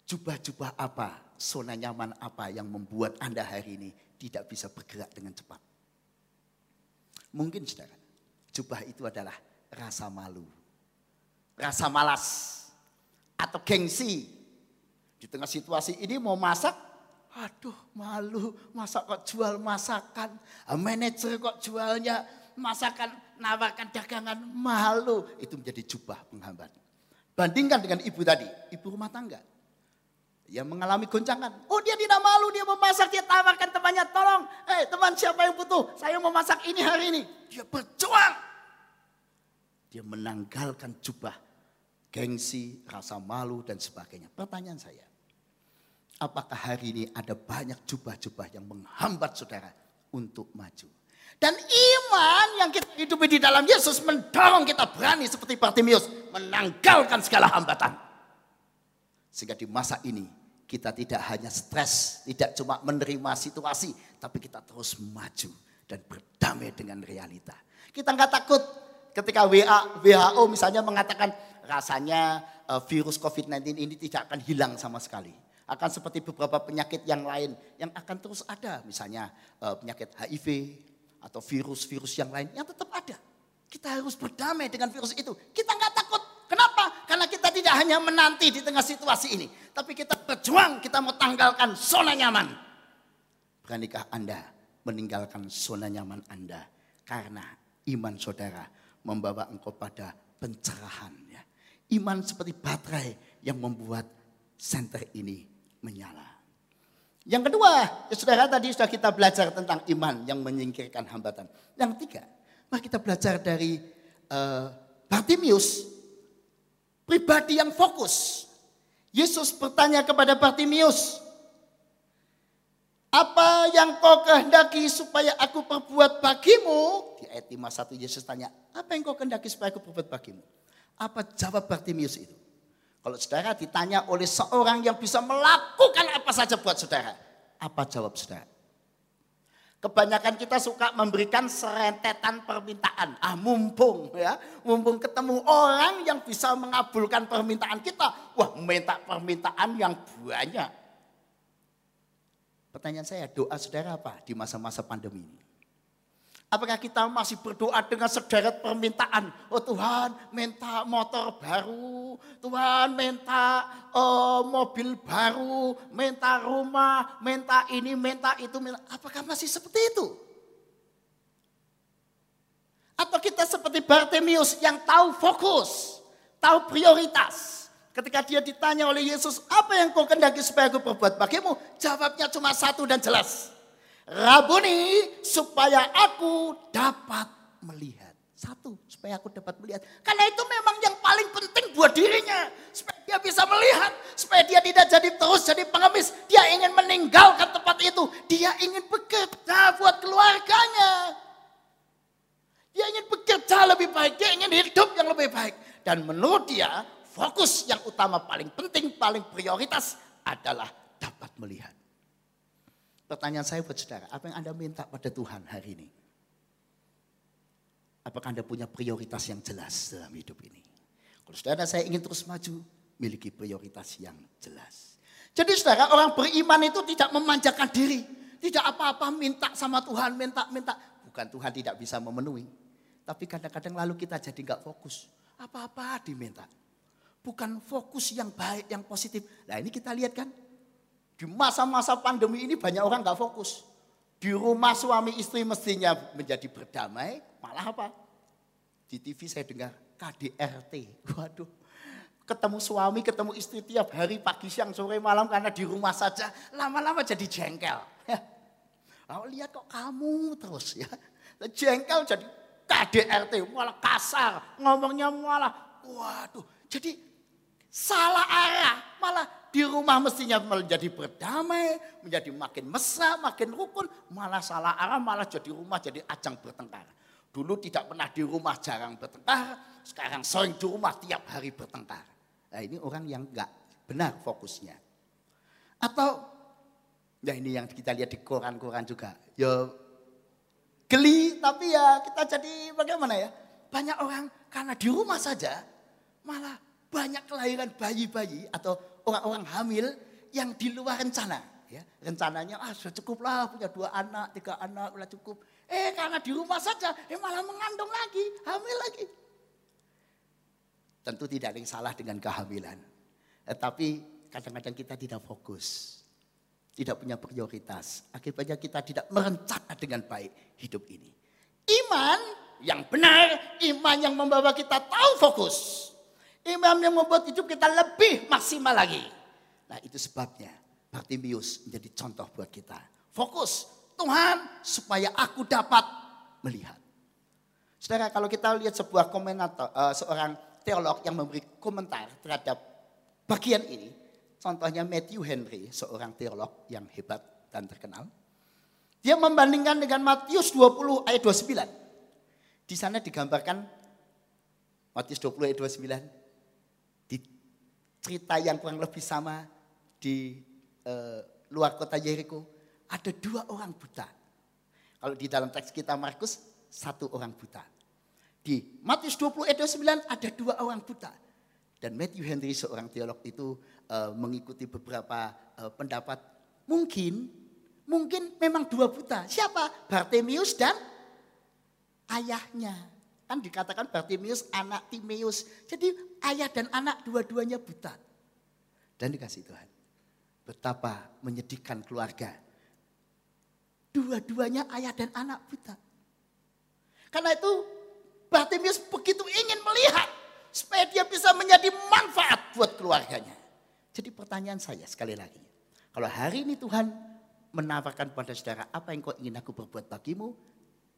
Jubah-jubah apa, zona nyaman apa yang membuat Anda hari ini tidak bisa bergerak dengan cepat. Mungkin saudara, jubah itu adalah rasa malu. Rasa malas. atau gengsi. Di tengah situasi ini mau masak, aduh malu, masak kok jual masakan. Ah, Manajer kok jualnya masakan, nawarkan dagangan, malu. Itu menjadi jubah penghambat. Bandingkan dengan ibu tadi, ibu rumah tangga. Yang mengalami goncangan. Oh dia tidak malu, dia memasak, dia tawarkan temannya, tolong. Eh teman siapa yang butuh? Saya mau masak ini hari ini. Dia berjuang. Dia menanggalkan jubah, gengsi, rasa malu dan sebagainya. Pertanyaan saya, apakah hari ini ada banyak jubah-jubah yang menghambat saudara untuk maju? Dan iman yang kita hidupi di dalam Yesus mendorong kita berani seperti Bartimius menanggalkan segala hambatan. Sehingga di masa ini kita tidak hanya stres, tidak cuma menerima situasi, tapi kita terus maju dan berdamai dengan realita. Kita nggak takut ketika WA, WHO misalnya mengatakan rasanya eh, virus COVID-19 ini tidak akan hilang sama sekali. Akan seperti beberapa penyakit yang lain yang akan terus ada. Misalnya eh, penyakit HIV atau virus-virus yang lain yang tetap ada. Kita harus berdamai dengan virus itu. Kita nggak takut. Kenapa? Karena tidak hanya menanti di tengah situasi ini. Tapi kita berjuang, kita mau tanggalkan zona nyaman. Beranikah Anda meninggalkan zona nyaman Anda? Karena iman saudara membawa engkau pada pencerahan. Ya. Iman seperti baterai yang membuat senter ini menyala. Yang kedua, ya saudara tadi sudah kita belajar tentang iman yang menyingkirkan hambatan. Yang tiga, mari kita belajar dari uh, Bartimius pribadi yang fokus. Yesus bertanya kepada Bartimius, apa yang kau kehendaki supaya aku perbuat bagimu? Di ayat 51 Yesus tanya, apa yang kau kehendaki supaya aku perbuat bagimu? Apa jawab Bartimius itu? Kalau saudara ditanya oleh seorang yang bisa melakukan apa saja buat saudara, apa jawab saudara? Kebanyakan kita suka memberikan serentetan permintaan. Ah mumpung ya, mumpung ketemu orang yang bisa mengabulkan permintaan kita. Wah minta permintaan yang banyak. Pertanyaan saya, doa saudara apa di masa-masa pandemi ini? Apakah kita masih berdoa dengan sederet permintaan? Oh Tuhan, minta motor baru. Tuhan, minta oh, mobil baru. Minta rumah, minta ini, minta itu. Minta. Apakah masih seperti itu? Atau kita seperti Bartemius yang tahu fokus, tahu prioritas. Ketika dia ditanya oleh Yesus, apa yang kau kendaki supaya aku berbuat bagimu? Jawabnya cuma satu dan jelas. Rabuni supaya aku dapat melihat. Satu, supaya aku dapat melihat. Karena itu memang yang paling penting buat dirinya. Supaya dia bisa melihat. Supaya dia tidak jadi terus jadi pengemis. Dia ingin meninggalkan tempat itu. Dia ingin bekerja buat keluarganya. Dia ingin bekerja lebih baik. Dia ingin hidup yang lebih baik. Dan menurut dia, fokus yang utama paling penting, paling prioritas adalah dapat melihat. Pertanyaan saya buat saudara, apa yang Anda minta pada Tuhan hari ini? Apakah Anda punya prioritas yang jelas dalam hidup ini? Kalau saudara saya ingin terus maju, miliki prioritas yang jelas. Jadi saudara, orang beriman itu tidak memanjakan diri. Tidak apa-apa minta sama Tuhan, minta-minta. Bukan Tuhan tidak bisa memenuhi. Tapi kadang-kadang lalu kita jadi nggak fokus. Apa-apa diminta. Bukan fokus yang baik, yang positif. Nah ini kita lihat kan, di masa-masa pandemi ini banyak orang nggak fokus. Di rumah suami istri mestinya menjadi berdamai, malah apa? Di TV saya dengar KDRT. Waduh, ketemu suami, ketemu istri tiap hari pagi, siang, sore, malam karena di rumah saja. Lama-lama jadi jengkel. [LAUGHS] Lalu lihat kok kamu terus ya. Jengkel jadi KDRT, malah kasar. Ngomongnya malah, waduh. Jadi salah arah, malah di rumah mestinya menjadi berdamai, menjadi makin mesra, makin rukun, malah salah arah, malah jadi rumah jadi ajang bertengkar. Dulu tidak pernah di rumah jarang bertengkar, sekarang sering di rumah tiap hari bertengkar. Nah ini orang yang enggak benar fokusnya. Atau, ya ini yang kita lihat di koran-koran juga. Ya geli, tapi ya kita jadi bagaimana ya. Banyak orang karena di rumah saja, malah banyak kelahiran bayi-bayi atau orang-orang hamil yang di luar rencana. Ya, rencananya ah sudah cukup lah punya dua anak, tiga anak sudah cukup. Eh karena di rumah saja, eh malah mengandung lagi, hamil lagi. Tentu tidak ada yang salah dengan kehamilan. Tetapi kadang-kadang kita tidak fokus. Tidak punya prioritas. Akibatnya kita tidak merencana dengan baik hidup ini. Iman yang benar, iman yang membawa kita tahu fokus. Iman yang membuat hidup kita lebih maksimal lagi. Nah itu sebabnya Bartimius menjadi contoh buat kita. Fokus, Tuhan supaya aku dapat melihat. Saudara kalau kita lihat sebuah komenator, uh, seorang teolog yang memberi komentar terhadap bagian ini. Contohnya Matthew Henry, seorang teolog yang hebat dan terkenal. Dia membandingkan dengan Matius 20 ayat 29. Di sana digambarkan Matius 20 ayat 29 cerita yang kurang lebih sama di uh, luar kota Jericho. Ada dua orang buta. Kalau di dalam teks kita Markus, satu orang buta. Di Matius 20 ayat 29 ada dua orang buta. Dan Matthew Henry seorang teolog itu uh, mengikuti beberapa uh, pendapat. Mungkin, mungkin memang dua buta. Siapa? Bartemius dan ayahnya. Kan dikatakan Bartimius anak Timeus. Jadi ayah dan anak dua-duanya buta. Dan dikasih Tuhan. Betapa menyedihkan keluarga. Dua-duanya ayah dan anak buta. Karena itu Bartimius begitu ingin melihat. Supaya dia bisa menjadi manfaat buat keluarganya. Jadi pertanyaan saya sekali lagi. Kalau hari ini Tuhan menawarkan pada saudara apa yang kau ingin aku berbuat bagimu.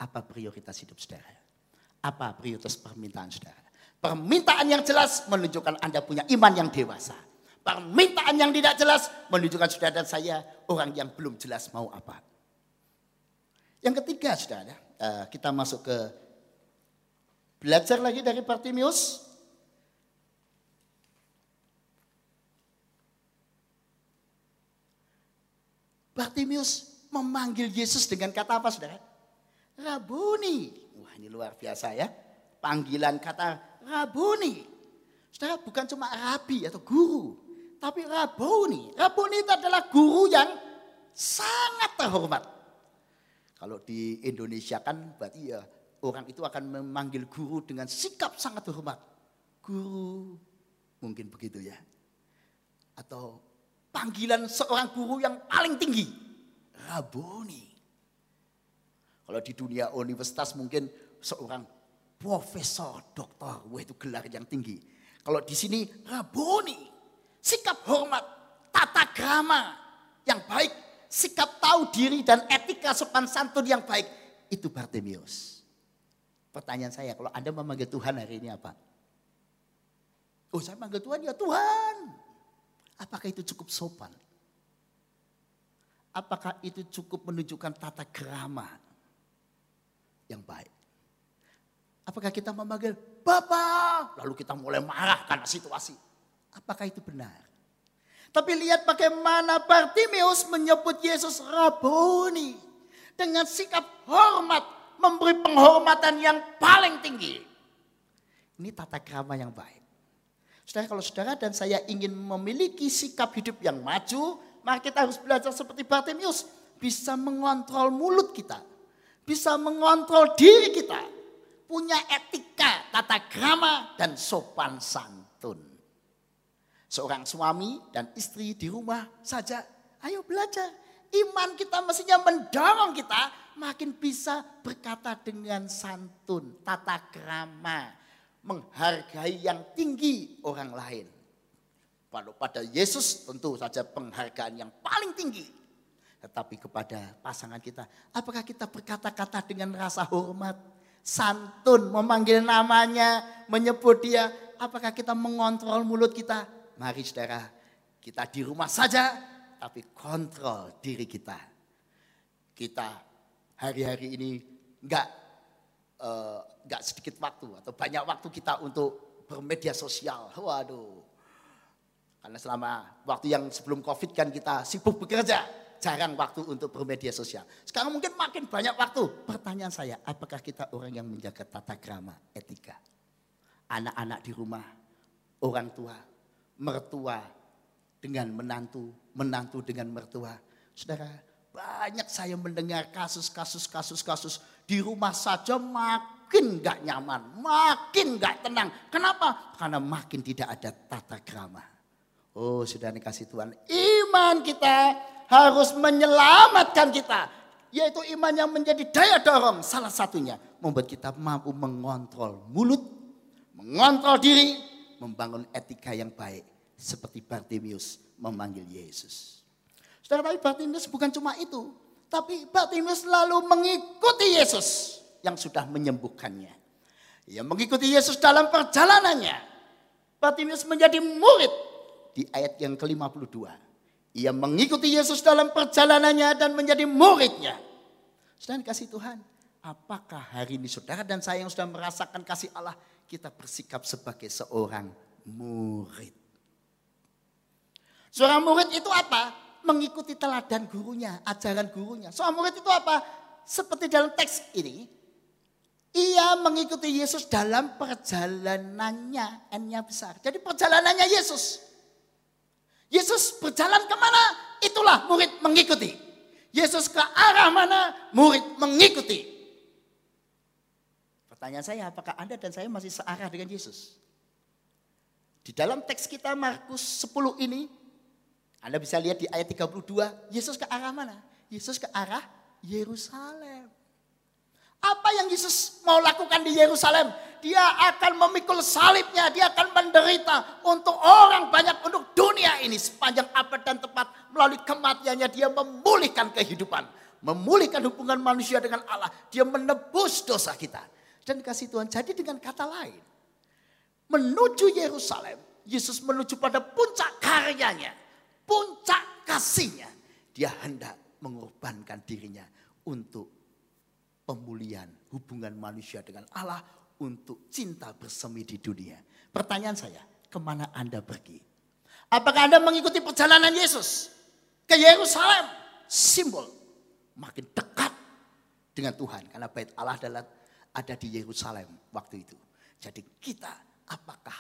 Apa prioritas hidup saudara? Apa prioritas permintaan saudara? Permintaan yang jelas menunjukkan Anda punya iman yang dewasa. Permintaan yang tidak jelas menunjukkan saudara dan saya orang yang belum jelas mau apa. Yang ketiga saudara, eh, kita masuk ke belajar lagi dari Bartimius. Bartimius memanggil Yesus dengan kata apa saudara? Rabuni. Wah ini luar biasa ya. Panggilan kata Rabuni. Saudara bukan cuma rabi atau guru. Tapi Rabuni. Rabuni itu adalah guru yang sangat terhormat. Kalau di Indonesia kan berarti ya orang itu akan memanggil guru dengan sikap sangat terhormat. Guru mungkin begitu ya. Atau panggilan seorang guru yang paling tinggi. Rabuni. Kalau di dunia universitas mungkin seorang profesor, doktor, wah itu gelar yang tinggi. Kalau di sini raboni, sikap hormat, tata krama yang baik, sikap tahu diri dan etika sopan santun yang baik, itu Bartemius. Pertanyaan saya, kalau Anda memanggil Tuhan hari ini apa? Oh saya manggil Tuhan, ya Tuhan. Apakah itu cukup sopan? Apakah itu cukup menunjukkan tata krama yang baik? Apakah kita memanggil Bapak? Lalu kita mulai marah karena situasi. Apakah itu benar? Tapi lihat bagaimana Bartimius menyebut Yesus Rabuni. Dengan sikap hormat, memberi penghormatan yang paling tinggi. Ini tata krama yang baik. Saudara, kalau saudara dan saya ingin memiliki sikap hidup yang maju, maka kita harus belajar seperti Bartimius. Bisa mengontrol mulut kita. Bisa mengontrol diri kita punya etika, tata krama, dan sopan santun. Seorang suami dan istri di rumah saja, ayo belajar. Iman kita mestinya mendorong kita makin bisa berkata dengan santun, tata krama, menghargai yang tinggi orang lain. Kalau pada Yesus tentu saja penghargaan yang paling tinggi. Tetapi kepada pasangan kita, apakah kita berkata-kata dengan rasa hormat, santun, memanggil namanya, menyebut dia. Apakah kita mengontrol mulut kita? Mari saudara, kita di rumah saja, tapi kontrol diri kita. Kita hari-hari ini enggak uh, enggak sedikit waktu atau banyak waktu kita untuk bermedia sosial. Waduh. Karena selama waktu yang sebelum Covid kan kita sibuk bekerja jarang waktu untuk bermedia sosial. Sekarang mungkin makin banyak waktu. Pertanyaan saya, apakah kita orang yang menjaga tata krama, etika? Anak-anak di rumah, orang tua, mertua dengan menantu, menantu dengan mertua. Saudara, banyak saya mendengar kasus-kasus, kasus-kasus di rumah saja makin gak nyaman, makin gak tenang. Kenapa? Karena makin tidak ada tata krama. Oh sudah dikasih Tuhan. Iman kita harus menyelamatkan kita. Yaitu iman yang menjadi daya dorong. Salah satunya membuat kita mampu mengontrol mulut, mengontrol diri, membangun etika yang baik. Seperti Bartimius memanggil Yesus. Saudara tapi Bartimius bukan cuma itu. Tapi Bartimius lalu mengikuti Yesus yang sudah menyembuhkannya. Ia mengikuti Yesus dalam perjalanannya. Bartimius menjadi murid di ayat yang ke-52. Ia mengikuti Yesus dalam perjalanannya dan menjadi muridnya. Saudara kasih Tuhan, apakah hari ini saudara dan saya yang sudah merasakan kasih Allah, kita bersikap sebagai seorang murid. Seorang murid itu apa? Mengikuti teladan gurunya, ajaran gurunya. Seorang murid itu apa? Seperti dalam teks ini, ia mengikuti Yesus dalam perjalanannya, N-nya besar. Jadi perjalanannya Yesus. Yesus berjalan ke mana? Itulah murid mengikuti. Yesus ke arah mana? Murid mengikuti. Pertanyaan saya, apakah Anda dan saya masih searah dengan Yesus? Di dalam teks kita Markus 10 ini, Anda bisa lihat di ayat 32, Yesus ke arah mana? Yesus ke arah Yerusalem. Apa yang Yesus mau lakukan di Yerusalem? Dia akan memikul salibnya, dia akan menderita untuk orang banyak, untuk dunia ini sepanjang abad dan tepat. Melalui kematiannya dia memulihkan kehidupan. Memulihkan hubungan manusia dengan Allah. Dia menebus dosa kita. Dan kasih Tuhan, jadi dengan kata lain. Menuju Yerusalem, Yesus menuju pada puncak karyanya. Puncak kasihnya. Dia hendak mengorbankan dirinya untuk pemulihan hubungan manusia dengan Allah untuk cinta bersemi di dunia. Pertanyaan saya, ke mana Anda pergi? Apakah Anda mengikuti perjalanan Yesus ke Yerusalem? Simbol makin dekat dengan Tuhan. Karena bait Allah adalah ada di Yerusalem waktu itu. Jadi kita apakah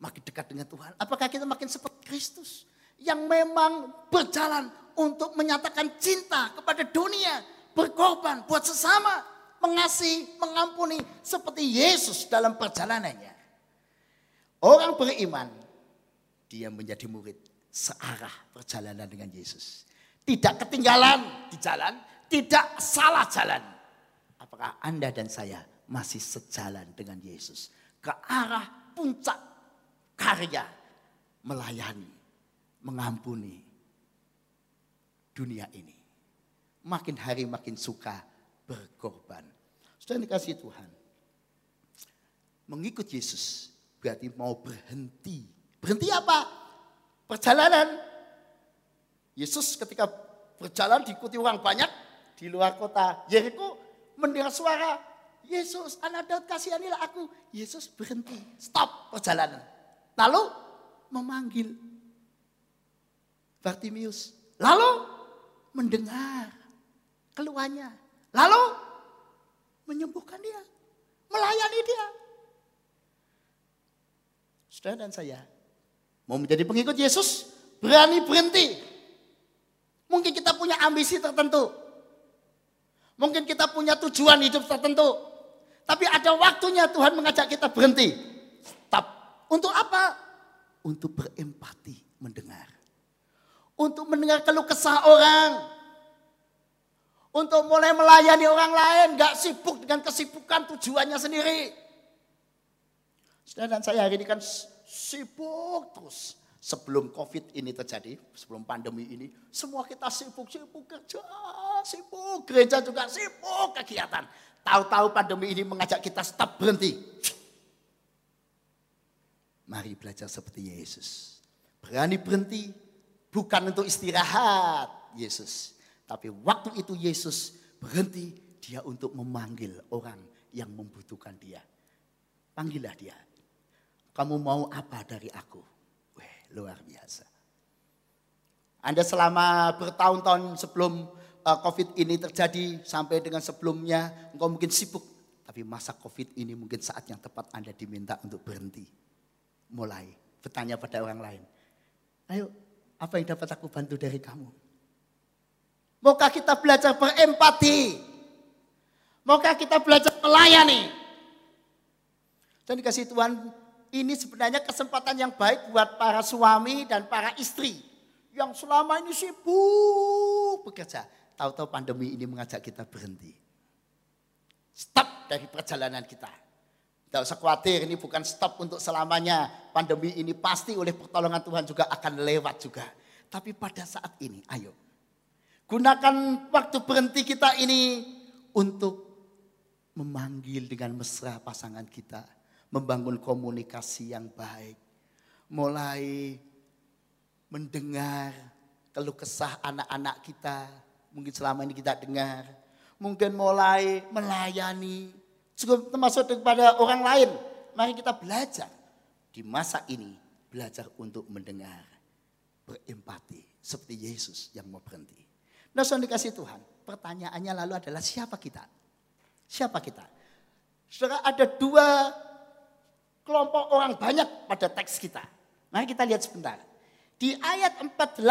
makin dekat dengan Tuhan? Apakah kita makin seperti Kristus? Yang memang berjalan untuk menyatakan cinta kepada dunia berkorban buat sesama, mengasihi, mengampuni seperti Yesus dalam perjalanannya. Orang beriman, dia menjadi murid searah perjalanan dengan Yesus. Tidak ketinggalan di jalan, tidak salah jalan. Apakah Anda dan saya masih sejalan dengan Yesus? Ke arah puncak karya melayani, mengampuni dunia ini makin hari makin suka berkorban. Sudah dikasih Tuhan. Mengikut Yesus berarti mau berhenti. Berhenti apa? Perjalanan. Yesus ketika berjalan diikuti orang banyak di luar kota Yeriko mendengar suara Yesus anak Daud kasihanilah aku. Yesus berhenti, stop perjalanan. Lalu memanggil Bartimius. Lalu mendengar keluarnya. Lalu menyembuhkan dia, melayani dia. Saudara dan saya mau menjadi pengikut Yesus, berani berhenti. Mungkin kita punya ambisi tertentu. Mungkin kita punya tujuan hidup tertentu. Tapi ada waktunya Tuhan mengajak kita berhenti. Stop. Untuk apa? Untuk berempati mendengar. Untuk mendengar keluh kesah orang untuk mulai melayani orang lain, gak sibuk dengan kesibukan tujuannya sendiri. Saudara dan saya hari ini kan sibuk terus. Sebelum COVID ini terjadi, sebelum pandemi ini, semua kita sibuk-sibuk kerja, sibuk gereja juga sibuk kegiatan. Tahu-tahu pandemi ini mengajak kita stop berhenti. Mari belajar seperti Yesus. Berani berhenti bukan untuk istirahat Yesus tapi waktu itu Yesus berhenti dia untuk memanggil orang yang membutuhkan dia. Panggillah dia. Kamu mau apa dari aku? Weh, luar biasa. Anda selama bertahun-tahun sebelum uh, COVID ini terjadi sampai dengan sebelumnya engkau mungkin sibuk. Tapi masa COVID ini mungkin saat yang tepat Anda diminta untuk berhenti. Mulai bertanya pada orang lain. Ayo, apa yang dapat aku bantu dari kamu? Maukah kita belajar berempati? Maukah kita belajar melayani? Dan dikasih Tuhan ini sebenarnya kesempatan yang baik buat para suami dan para istri yang selama ini sibuk bekerja. Tahu-tahu pandemi ini mengajak kita berhenti. Stop dari perjalanan kita. Tidak usah khawatir, ini bukan stop untuk selamanya. Pandemi ini pasti oleh pertolongan Tuhan juga akan lewat juga. Tapi pada saat ini, ayo. Gunakan waktu berhenti kita ini untuk memanggil dengan mesra pasangan kita. Membangun komunikasi yang baik. Mulai mendengar keluh kesah anak-anak kita. Mungkin selama ini kita dengar. Mungkin mulai melayani. Juga termasuk kepada orang lain. Mari kita belajar. Di masa ini belajar untuk mendengar. Berempati. Seperti Yesus yang mau berhenti. Nah, dikasih Tuhan. Pertanyaannya lalu adalah siapa kita? Siapa kita? Saudara ada dua kelompok orang banyak pada teks kita. Mari kita lihat sebentar. Di ayat 48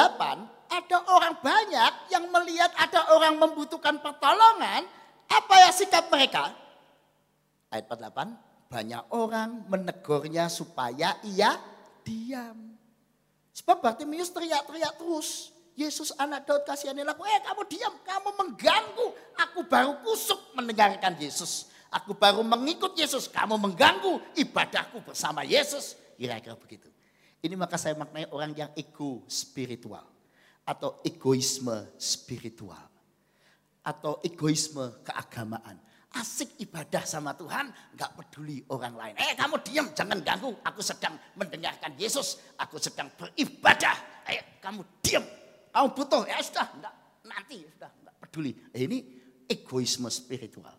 ada orang banyak yang melihat ada orang membutuhkan pertolongan. Apa ya sikap mereka? Ayat 48, banyak orang menegurnya supaya ia diam. Sebab Bartimius teriak-teriak terus. Yesus anak Daud kasihanilah aku. Eh kamu diam, kamu mengganggu. Aku baru kusuk mendengarkan Yesus. Aku baru mengikut Yesus. Kamu mengganggu ibadahku bersama Yesus. Kira-kira begitu. Ini maka saya maknai orang yang ego spiritual. Atau egoisme spiritual. Atau egoisme keagamaan. Asik ibadah sama Tuhan, nggak peduli orang lain. Eh kamu diam, jangan ganggu. Aku sedang mendengarkan Yesus. Aku sedang beribadah. Eh kamu diam, Kamu butuh, ya sudah, enggak, nanti sudah, enggak peduli. Eh, ini egoisme spiritual.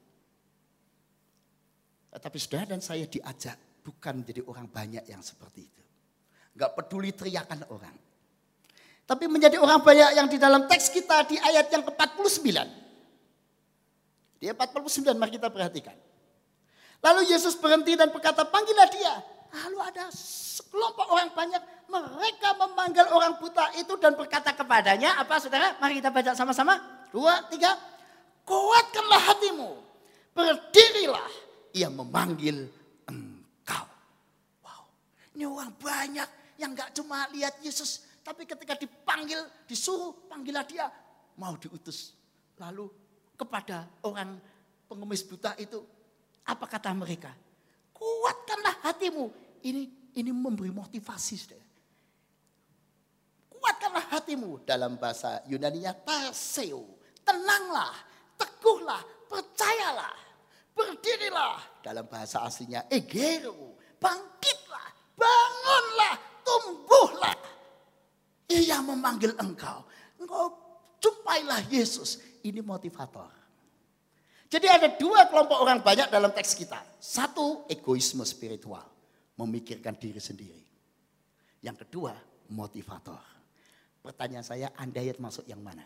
Tapi saudara dan saya diajak bukan menjadi orang banyak yang seperti itu. Enggak peduli teriakan orang. Tapi menjadi orang banyak yang di dalam teks kita di ayat yang ke-49. Di ayat 49 mari kita perhatikan. Lalu Yesus berhenti dan berkata, panggillah dia. Lalu ada sekelompok orang banyak, mereka memanggil orang buta itu dan berkata kepadanya, apa saudara? Mari kita baca sama-sama. Dua, tiga. Kuatkanlah hatimu, berdirilah. Ia memanggil engkau. Wow, ini orang banyak yang gak cuma lihat Yesus, tapi ketika dipanggil, disuruh, panggillah dia, mau diutus. Lalu kepada orang pengemis buta itu, apa kata mereka? Kuatkanlah hatimu. Ini ini memberi motivasi. Saudara. Kuatkanlah hatimu dalam bahasa Yunani taseo. Tenanglah, teguhlah, percayalah, berdirilah dalam bahasa aslinya egero. Bangkitlah, bangunlah, tumbuhlah. Ia memanggil engkau. Engkau jumpailah Yesus. Ini motivator. Jadi ada dua kelompok orang banyak dalam teks kita. Satu, egoisme spiritual. Memikirkan diri sendiri. Yang kedua, motivator. Pertanyaan saya, Anda masuk yang mana?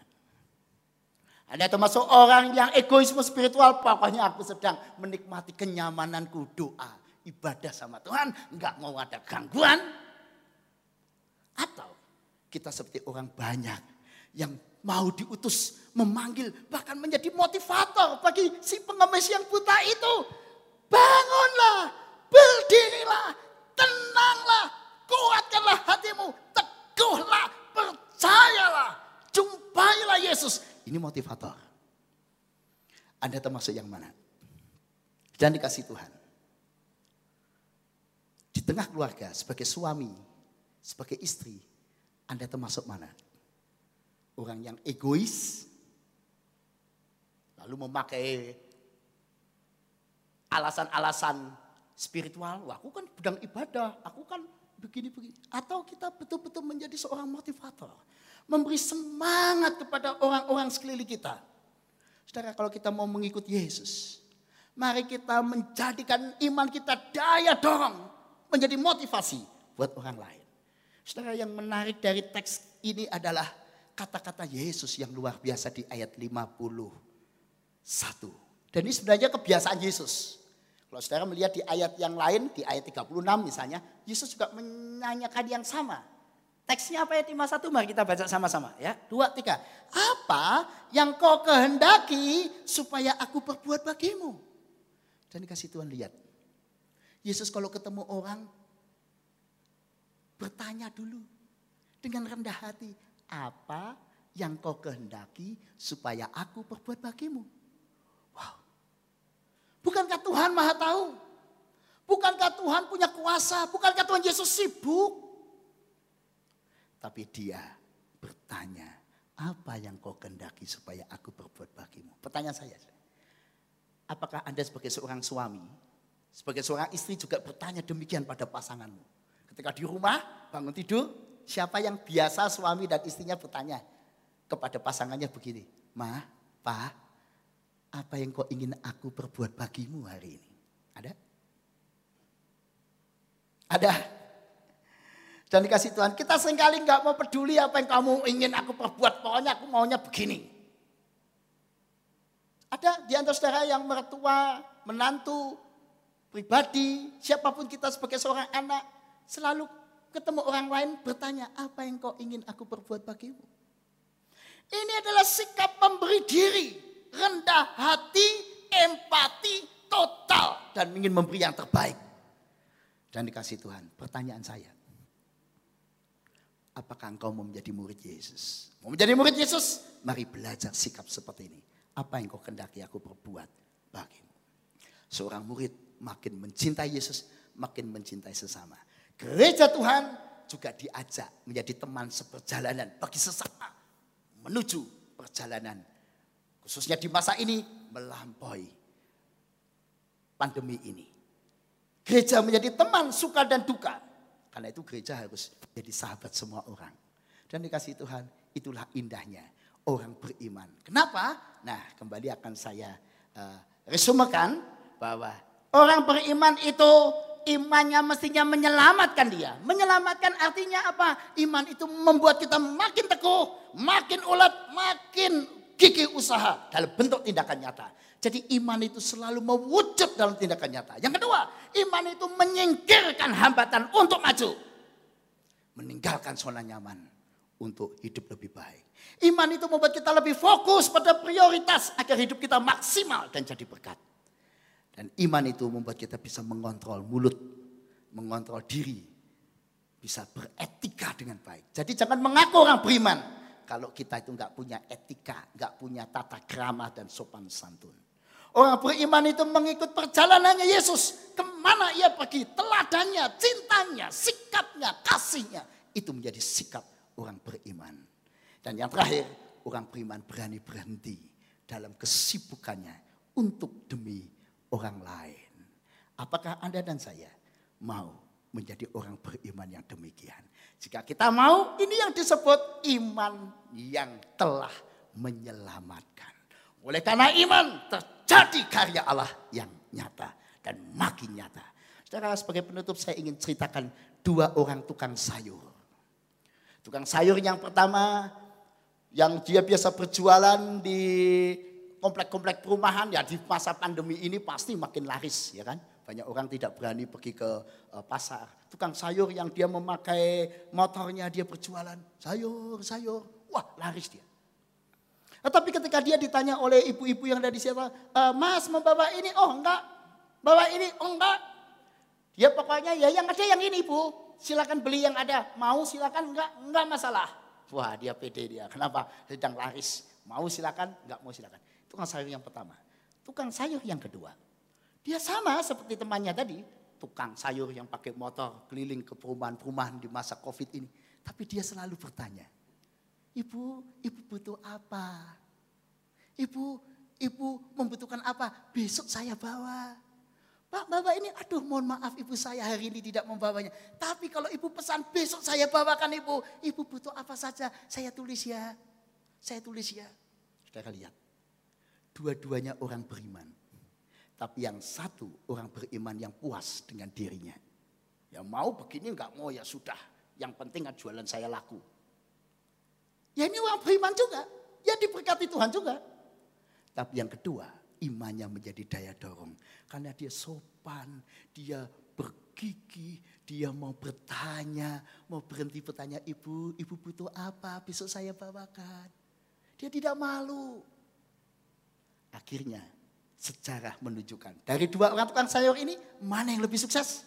Anda termasuk orang yang egoisme spiritual. Pokoknya aku sedang menikmati kenyamananku doa. Ibadah sama Tuhan. Enggak mau ada gangguan. Atau kita seperti orang banyak yang mau diutus, memanggil, bahkan menjadi motivator bagi si pengemis yang buta itu. Bangunlah, berdirilah, tenanglah, kuatkanlah hatimu, teguhlah, percayalah, jumpailah Yesus. Ini motivator. Anda termasuk yang mana? Dan dikasih Tuhan. Di tengah keluarga, sebagai suami, sebagai istri, Anda termasuk mana? Orang yang egois, lalu memakai alasan-alasan spiritual. Wah, aku kan sedang ibadah, aku kan begini-begini. Atau kita betul-betul menjadi seorang motivator. Memberi semangat kepada orang-orang sekeliling kita. Saudara, kalau kita mau mengikut Yesus, mari kita menjadikan iman kita daya dorong, menjadi motivasi buat orang lain. Saudara, yang menarik dari teks ini adalah kata-kata Yesus yang luar biasa di ayat 51. Dan ini sebenarnya kebiasaan Yesus. Kalau saudara melihat di ayat yang lain, di ayat 36 misalnya, Yesus juga menanyakan yang sama. Teksnya apa ayat 51? Mari kita baca sama-sama ya. Dua, tiga. Apa yang kau kehendaki supaya aku berbuat bagimu? Dan dikasih Tuhan lihat. Yesus kalau ketemu orang bertanya dulu dengan rendah hati, apa yang kau kehendaki supaya aku perbuat bagimu? Bukankah Tuhan maha tahu? Bukankah Tuhan punya kuasa? Bukankah Tuhan Yesus sibuk? Tapi dia bertanya, apa yang kau kehendaki supaya aku berbuat bagimu? Pertanyaan saya, apakah Anda sebagai seorang suami, sebagai seorang istri juga bertanya demikian pada pasanganmu? Ketika di rumah, bangun tidur, siapa yang biasa suami dan istrinya bertanya kepada pasangannya begini, Ma, Pa, apa yang kau ingin aku perbuat bagimu hari ini? Ada? Ada? Dan dikasih Tuhan, kita sering kali nggak mau peduli apa yang kamu ingin aku perbuat, pokoknya aku maunya begini. Ada di antara saudara yang mertua, menantu, pribadi, siapa pun kita sebagai seorang anak, selalu ketemu orang lain bertanya, apa yang kau ingin aku perbuat bagimu? Ini adalah sikap memberi diri, rendah hati, empati, total, dan ingin memberi yang terbaik. Dan dikasih Tuhan, pertanyaan saya, apakah engkau mau menjadi murid Yesus? Mau menjadi murid Yesus? Mari belajar sikap seperti ini. Apa yang kau kendaki aku perbuat bagimu? Seorang murid makin mencintai Yesus, makin mencintai sesama. Gereja Tuhan juga diajak menjadi teman seperjalanan bagi sesama menuju perjalanan. Khususnya di masa ini melampaui pandemi ini. Gereja menjadi teman suka dan duka. Karena itu gereja harus jadi sahabat semua orang. Dan dikasih Tuhan, itulah indahnya orang beriman. Kenapa? Nah, kembali akan saya uh, resumekan bahwa orang beriman itu imannya mestinya menyelamatkan dia. Menyelamatkan artinya apa? Iman itu membuat kita makin teguh, makin ulet, makin gigih usaha dalam bentuk tindakan nyata. Jadi iman itu selalu mewujud dalam tindakan nyata. Yang kedua, iman itu menyingkirkan hambatan untuk maju. Meninggalkan zona nyaman untuk hidup lebih baik. Iman itu membuat kita lebih fokus pada prioritas agar hidup kita maksimal dan jadi berkat. Dan iman itu membuat kita bisa mengontrol mulut, mengontrol diri, bisa beretika dengan baik. Jadi jangan mengaku orang beriman kalau kita itu nggak punya etika, nggak punya tata krama dan sopan santun. Orang beriman itu mengikut perjalanannya Yesus. Ke mana ia pergi, teladannya, cintanya, sikapnya, kasihnya. Itu menjadi sikap orang beriman. Dan yang terakhir, orang beriman berani berhenti dalam kesibukannya untuk demi orang lain. Apakah Anda dan saya mau menjadi orang beriman yang demikian? Jika kita mau, ini yang disebut iman yang telah menyelamatkan. Oleh karena iman terjadi karya Allah yang nyata dan makin nyata. Saudara sebagai penutup saya ingin ceritakan dua orang tukang sayur. Tukang sayur yang pertama yang dia biasa berjualan di komplek-komplek perumahan ya di masa pandemi ini pasti makin laris ya kan. Banyak orang tidak berani pergi ke uh, pasar. Tukang sayur yang dia memakai motornya dia berjualan sayur, sayur. Wah laris dia. Tetapi ketika dia ditanya oleh ibu-ibu yang ada di siapa, e, Mas membawa ini, oh enggak. Bawa ini, oh enggak. Dia pokoknya ya yang ada yang ini ibu. Silakan beli yang ada. Mau silakan enggak, enggak masalah. Wah dia pede dia. Kenapa? Sedang laris. Mau silakan, enggak mau silakan. Tukang sayur yang pertama. Tukang sayur yang kedua. Dia sama seperti temannya tadi. Tukang sayur yang pakai motor keliling ke perumahan-perumahan di masa covid ini. Tapi dia selalu bertanya. Ibu, ibu butuh apa? Ibu, ibu membutuhkan apa? Besok saya bawa. Pak, bawa ini, aduh mohon maaf ibu saya hari ini tidak membawanya. Tapi kalau ibu pesan besok saya bawakan ibu. Ibu butuh apa saja, saya tulis ya. Saya tulis ya. Saudara lihat, Dua-duanya orang beriman. Tapi yang satu orang beriman yang puas dengan dirinya. Yang mau begini enggak mau ya sudah. Yang penting kan jualan saya laku. Ya ini orang beriman juga. Ya diberkati Tuhan juga. Tapi yang kedua imannya menjadi daya dorong. Karena dia sopan, dia bergigi, dia mau bertanya, mau berhenti bertanya, ibu, ibu butuh apa, besok saya bawakan. Dia tidak malu. Akhirnya sejarah menunjukkan dari dua orang tukang sayur ini mana yang lebih sukses?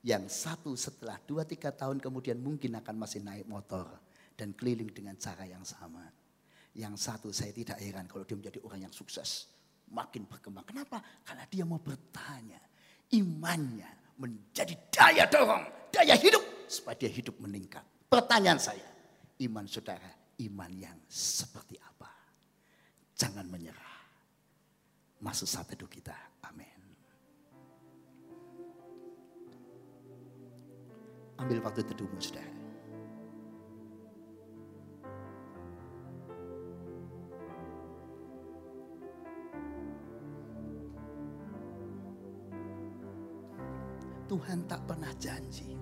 Yang satu setelah dua tiga tahun kemudian mungkin akan masih naik motor dan keliling dengan cara yang sama. Yang satu saya tidak heran kalau dia menjadi orang yang sukses. Makin berkembang. Kenapa? Karena dia mau bertanya. Imannya menjadi daya dorong, daya hidup. Supaya dia hidup meningkat. Pertanyaan saya, iman saudara, iman yang seperti apa? Jangan menyerah. Masuk saat teduh kita. Amin. Ambil waktu teduhmu saudara. Tuhan tak pernah janji.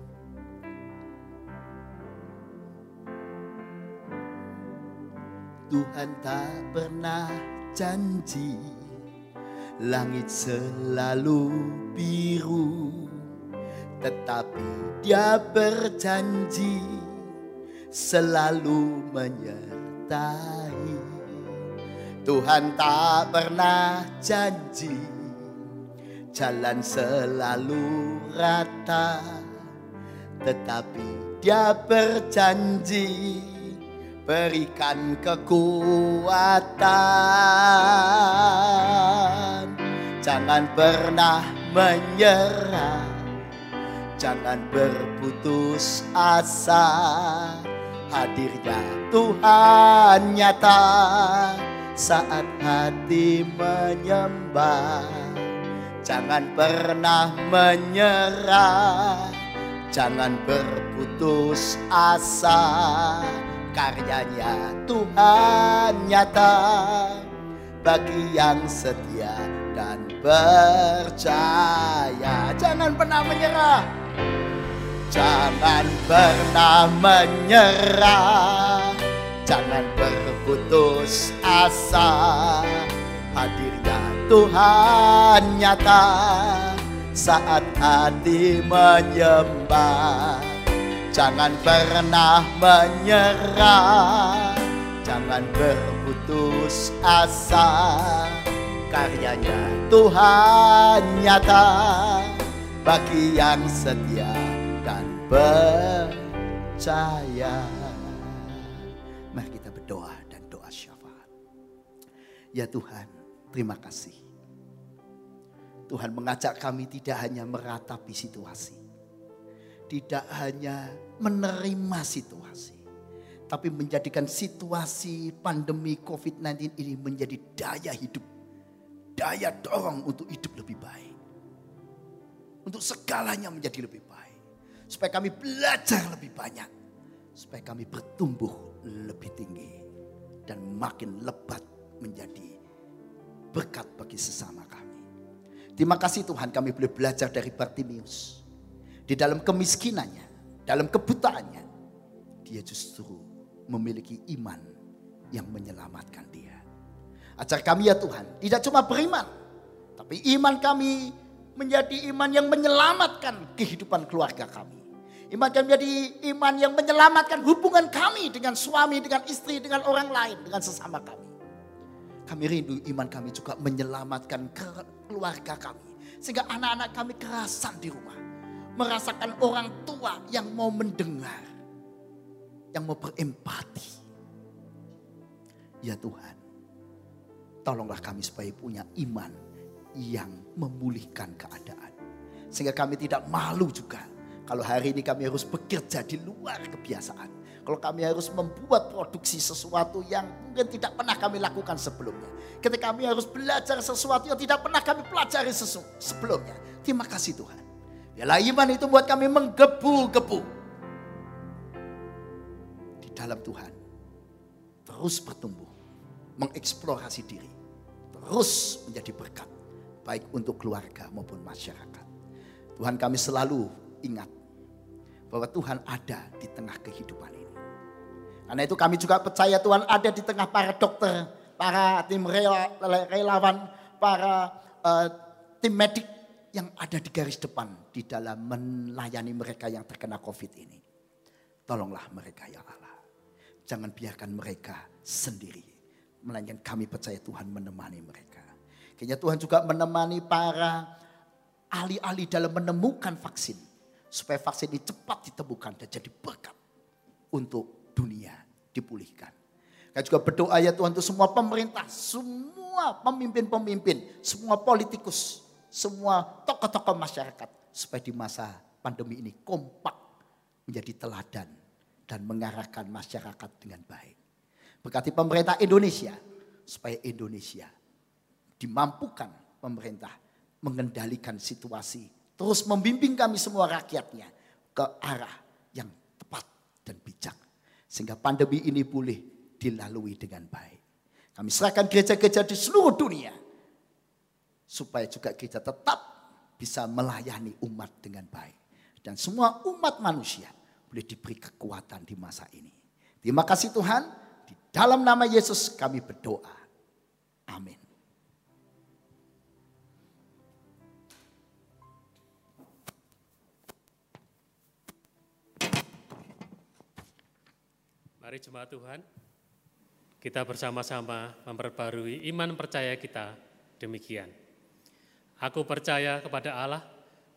Tuhan tak pernah janji Langit selalu biru Tetapi dia berjanji Selalu menyertai. Tuhan tak pernah janji Jalan selalu rata Tetapi dia berjanji berikan kekuatan. Jangan pernah menyerah, jangan berputus asa. Hadirnya Tuhan nyata saat hati menyembah. Jangan pernah menyerah, jangan berputus asa karyanya Tuhan nyata bagi yang setia dan percaya. Jangan pernah menyerah. Jangan pernah menyerah. Jangan berputus asa. Hadirnya Tuhan nyata saat hati menyembah. Jangan pernah menyerah. Jangan berputus asa. Karyanya Tuhan nyata. Bagi yang setia dan percaya. Mari kita berdoa dan doa syafaat. Ya Tuhan terima kasih. Tuhan mengajak kami tidak hanya meratapi situasi. Tidak hanya menerima situasi, tapi menjadikan situasi pandemi COVID-19 ini menjadi daya hidup, daya dorong untuk hidup lebih baik, untuk segalanya menjadi lebih baik, supaya kami belajar lebih banyak, supaya kami bertumbuh lebih tinggi dan makin lebat menjadi berkat bagi sesama kami. Terima kasih Tuhan kami boleh belajar dari Bartimius di dalam kemiskinannya, dalam kebutaannya, dia justru memiliki iman yang menyelamatkan dia. Ajar kami ya Tuhan, tidak cuma beriman, tapi iman kami menjadi iman yang menyelamatkan kehidupan keluarga kami. Iman kami menjadi iman yang menyelamatkan hubungan kami dengan suami, dengan istri, dengan orang lain, dengan sesama kami. Kami rindu iman kami juga menyelamatkan keluarga kami. Sehingga anak-anak kami kerasan di rumah merasakan orang tua yang mau mendengar, yang mau berempati. Ya Tuhan, tolonglah kami supaya punya iman yang memulihkan keadaan. Sehingga kami tidak malu juga kalau hari ini kami harus bekerja di luar kebiasaan. Kalau kami harus membuat produksi sesuatu yang mungkin tidak pernah kami lakukan sebelumnya. Ketika kami harus belajar sesuatu yang tidak pernah kami pelajari sebelumnya. Terima kasih Tuhan. Biarlah iman itu buat kami menggebu-gebu. Di dalam Tuhan. Terus bertumbuh. Mengeksplorasi diri. Terus menjadi berkat. Baik untuk keluarga maupun masyarakat. Tuhan kami selalu ingat. Bahwa Tuhan ada di tengah kehidupan ini. Karena itu kami juga percaya Tuhan ada di tengah para dokter. Para tim relawan. Para uh, tim medik yang ada di garis depan di dalam melayani mereka yang terkena COVID ini. Tolonglah mereka ya Allah. Jangan biarkan mereka sendiri. Melainkan kami percaya Tuhan menemani mereka. Kayaknya Tuhan juga menemani para ahli-ahli dalam menemukan vaksin. supaya vaksin ini cepat ditemukan dan jadi berkat untuk dunia dipulihkan. Saya juga berdoa ya Tuhan untuk semua pemerintah, semua pemimpin-pemimpin, semua politikus, semua tokoh-tokoh masyarakat supaya di masa pandemi ini kompak menjadi teladan dan mengarahkan masyarakat dengan baik. Berkati pemerintah Indonesia supaya Indonesia dimampukan pemerintah mengendalikan situasi, terus membimbing kami semua rakyatnya ke arah yang tepat dan bijak. Sehingga pandemi ini boleh dilalui dengan baik. Kami serahkan gereja-gereja di seluruh dunia. Supaya juga gereja tetap bisa melayani umat dengan baik. Dan semua umat manusia boleh diberi kekuatan di masa ini. Terima kasih Tuhan. Di dalam nama Yesus kami berdoa. Amin. Mari jemaat Tuhan, kita bersama-sama memperbarui iman percaya kita demikian. Aku percaya kepada Allah,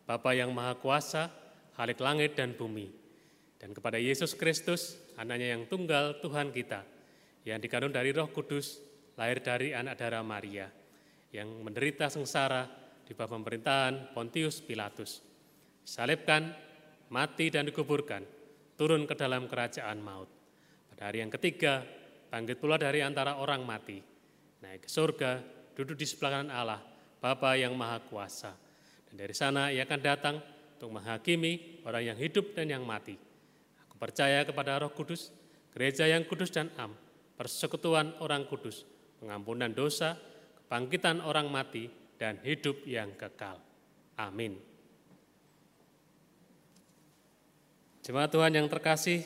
Bapa yang Maha Kuasa, Halik langit dan bumi, dan kepada Yesus Kristus, anaknya yang tunggal Tuhan kita, yang dikandung dari roh kudus, lahir dari anak darah Maria, yang menderita sengsara di bawah pemerintahan Pontius Pilatus, salibkan, mati dan dikuburkan, turun ke dalam kerajaan maut. Pada hari yang ketiga, bangkit pula dari antara orang mati, naik ke surga, duduk di sebelah kanan Allah, Bapa yang Maha Kuasa. Dan dari sana ia akan datang untuk menghakimi orang yang hidup dan yang mati. Aku percaya kepada Roh Kudus, gereja yang kudus dan am, persekutuan orang kudus, pengampunan dosa, kebangkitan orang mati, dan hidup yang kekal. Amin. Jemaat Tuhan yang terkasih,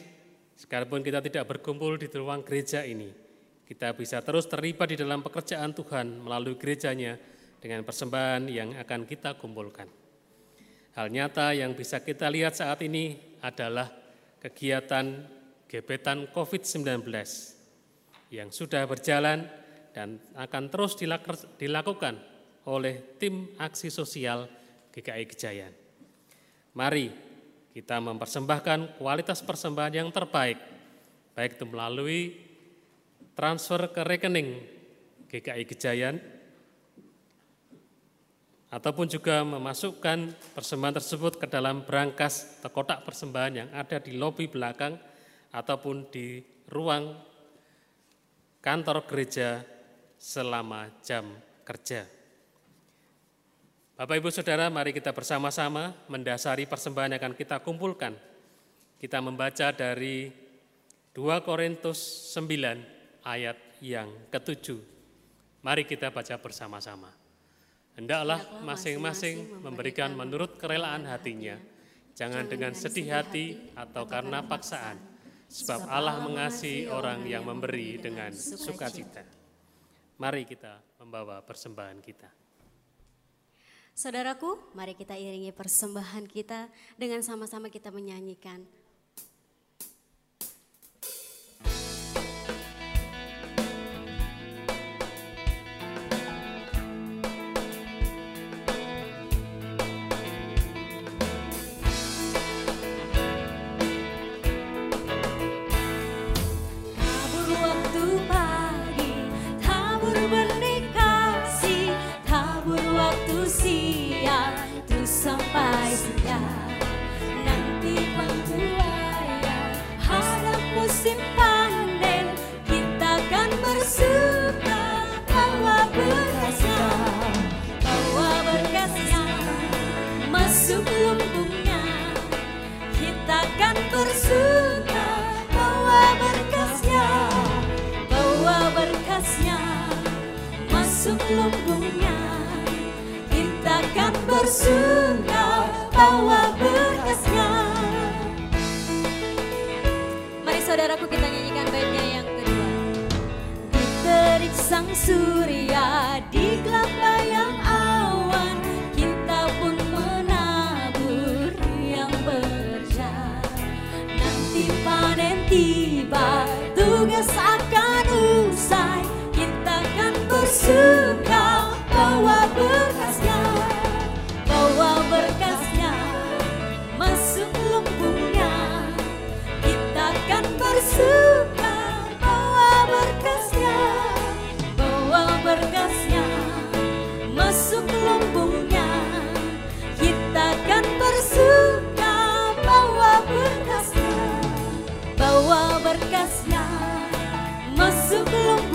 Sekalipun kita tidak berkumpul di ruang gereja ini, kita bisa terus terlibat di dalam pekerjaan Tuhan melalui gerejanya dengan persembahan yang akan kita kumpulkan. Hal nyata yang bisa kita lihat saat ini adalah kegiatan gebetan COVID-19 yang sudah berjalan dan akan terus dilakukan oleh tim aksi sosial GKI Gejayan. Mari kita mempersembahkan kualitas persembahan yang terbaik, baik itu melalui transfer ke rekening GKI Gejayan, ataupun juga memasukkan persembahan tersebut ke dalam berangkas atau kotak persembahan yang ada di lobi belakang ataupun di ruang kantor gereja selama jam kerja. Bapak Ibu Saudara, mari kita bersama-sama mendasari persembahan yang akan kita kumpulkan. Kita membaca dari 2 Korintus 9 ayat yang ketujuh. Mari kita baca bersama-sama. Hendaklah masing-masing memberikan menurut kerelaan hatinya, jangan dengan sedih hati atau karena paksaan, sebab Allah mengasihi orang yang memberi dengan sukacita. Mari kita membawa persembahan kita. Saudaraku, mari kita iringi persembahan kita. Dengan sama-sama kita menyanyikan sebelum kita kan bersunggah bawa bekasnya. Mari saudaraku kita nyanyikan baiknya yang kedua. Di terik sang surya di gelap bayang awan kita pun menabur yang berjalan nanti panen tiba tugas akan suka bawa berkasnya Bawa berkasnya Masuk lumpungnya Kita kan bersuka Bawa berkasnya Bawa berkasnya Masuk lumpungnya Kita kan bersuka Bawa berkasnya Bawa berkasnya Masuk lumpungnya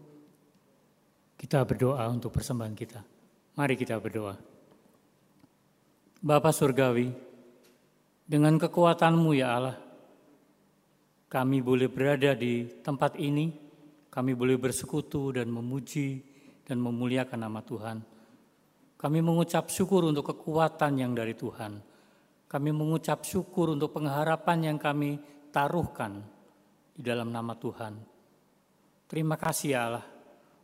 kita berdoa untuk persembahan kita. Mari kita berdoa. Bapa Surgawi, dengan kekuatanmu ya Allah, kami boleh berada di tempat ini, kami boleh bersekutu dan memuji dan memuliakan nama Tuhan. Kami mengucap syukur untuk kekuatan yang dari Tuhan. Kami mengucap syukur untuk pengharapan yang kami taruhkan di dalam nama Tuhan. Terima kasih ya Allah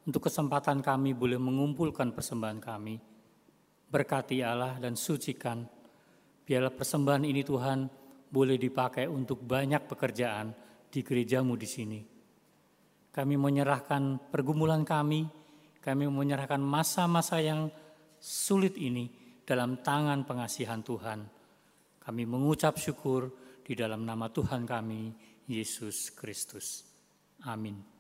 untuk kesempatan kami boleh mengumpulkan persembahan kami. Berkati Allah dan sucikan. Biarlah persembahan ini Tuhan boleh dipakai untuk banyak pekerjaan di gerejamu di sini. Kami menyerahkan pergumulan kami, kami menyerahkan masa-masa yang sulit ini dalam tangan pengasihan Tuhan. Kami mengucap syukur di dalam nama Tuhan kami, Yesus Kristus. Amin.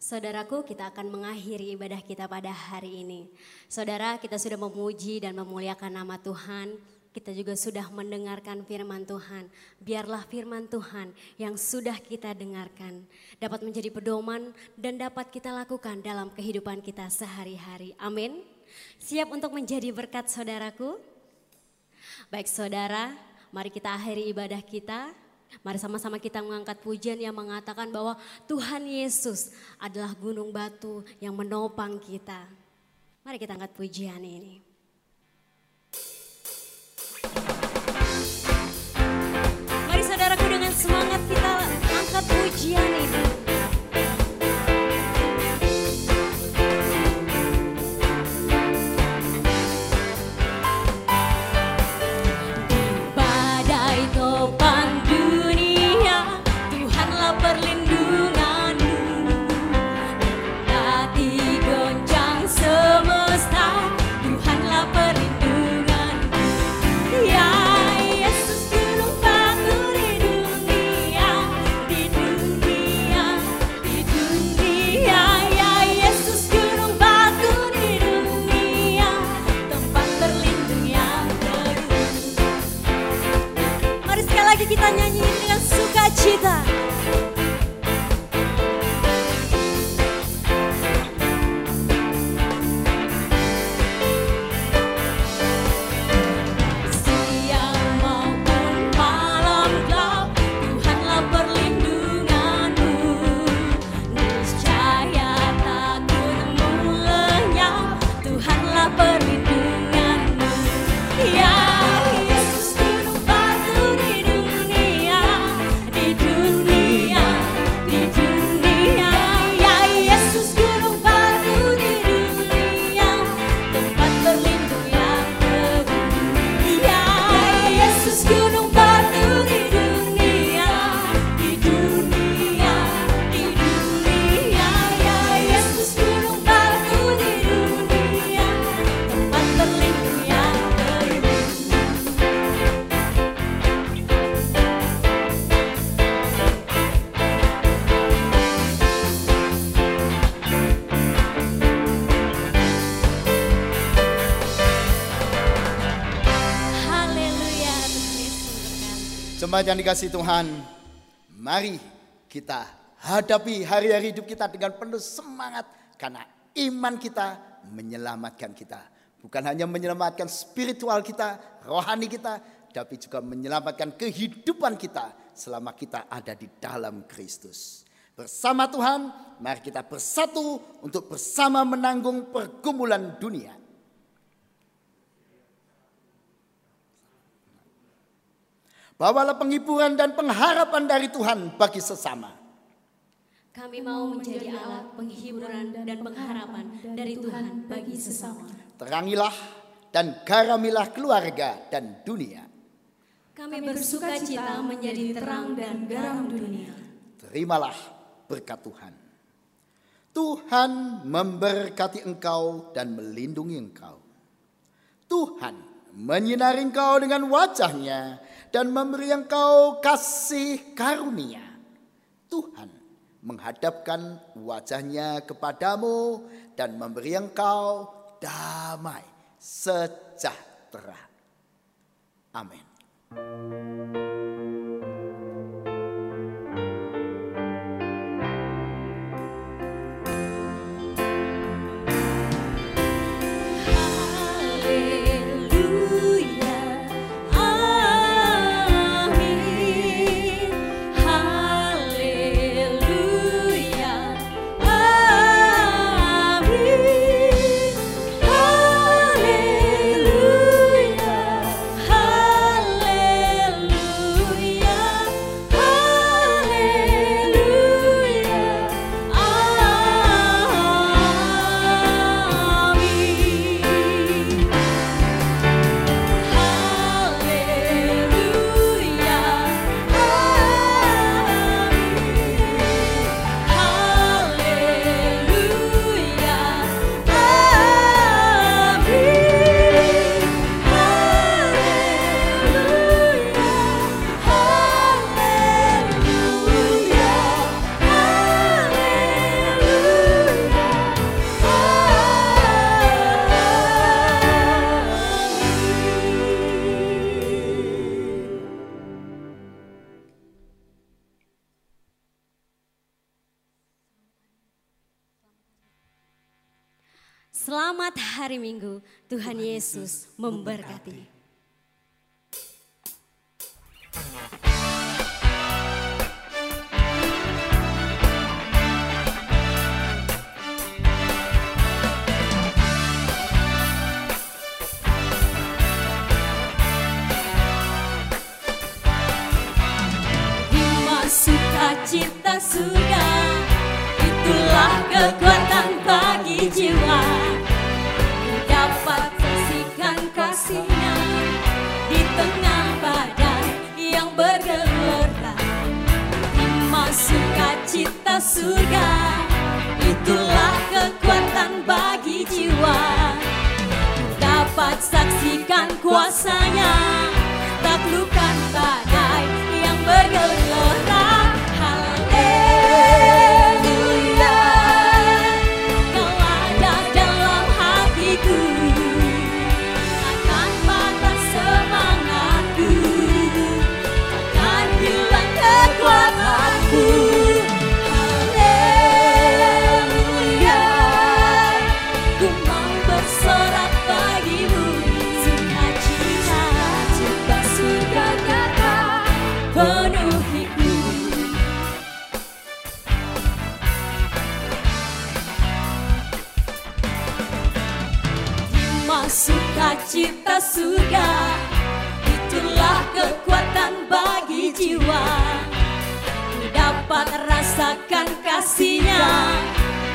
Saudaraku, kita akan mengakhiri ibadah kita pada hari ini. Saudara, kita sudah memuji dan memuliakan nama Tuhan. Kita juga sudah mendengarkan firman Tuhan. Biarlah firman Tuhan yang sudah kita dengarkan dapat menjadi pedoman dan dapat kita lakukan dalam kehidupan kita sehari-hari. Amin. Siap untuk menjadi berkat saudaraku? Baik saudara, mari kita akhiri ibadah kita. Mari sama-sama kita mengangkat pujian yang mengatakan bahwa Tuhan Yesus adalah gunung batu yang menopang kita. Mari kita angkat pujian ini. Mari saudaraku dengan semangat kita angkat pujian ini. Jemaat yang dikasih Tuhan, mari kita hadapi hari-hari hidup kita dengan penuh semangat karena iman kita menyelamatkan kita. Bukan hanya menyelamatkan spiritual kita, rohani kita, tapi juga menyelamatkan kehidupan kita selama kita ada di dalam Kristus. Bersama Tuhan, mari kita bersatu untuk bersama menanggung pergumulan dunia. Bawalah penghiburan dan pengharapan dari Tuhan bagi sesama. Kami mau menjadi alat penghiburan dan pengharapan dari Tuhan bagi sesama. Terangilah dan garamilah keluarga dan dunia. Kami bersuka cita menjadi terang dan garam dunia. Terimalah berkat Tuhan. Tuhan memberkati engkau dan melindungi engkau. Tuhan menyinari engkau dengan wajahnya dan memberi engkau kasih karunia. Tuhan menghadapkan wajahnya kepadamu dan memberi engkau damai sejahtera. Amin. Hari Minggu, Tuhan Yesus memberkati. Cita surga Itulah kekuatan bagi jiwa cita surga. Itulah kekuatan bagi jiwa. Dapat saksikan kuasanya. Taklukan badai yang bergelora jiwa. Ku dapat rasakan kasihnya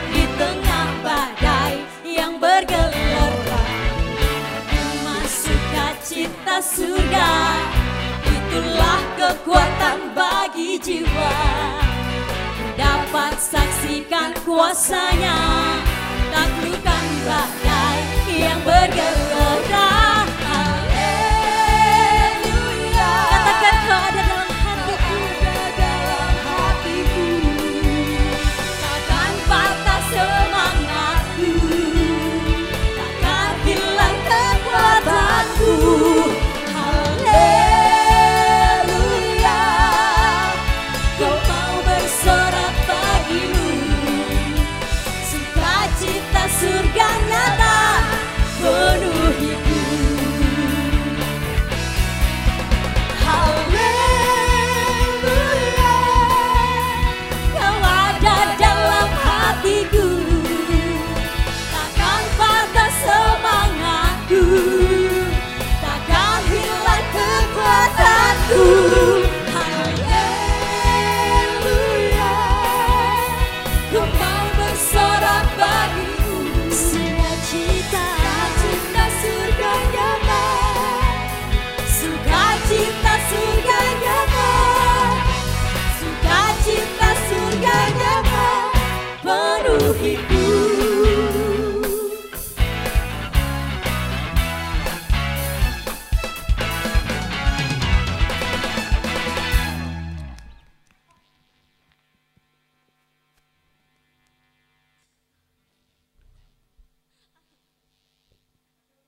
Di tengah badai yang bergelora. Masuk cita surga Itulah kekuatan bagi jiwa. Ku dapat saksikan kuasanya Taklukan badai yang bergelora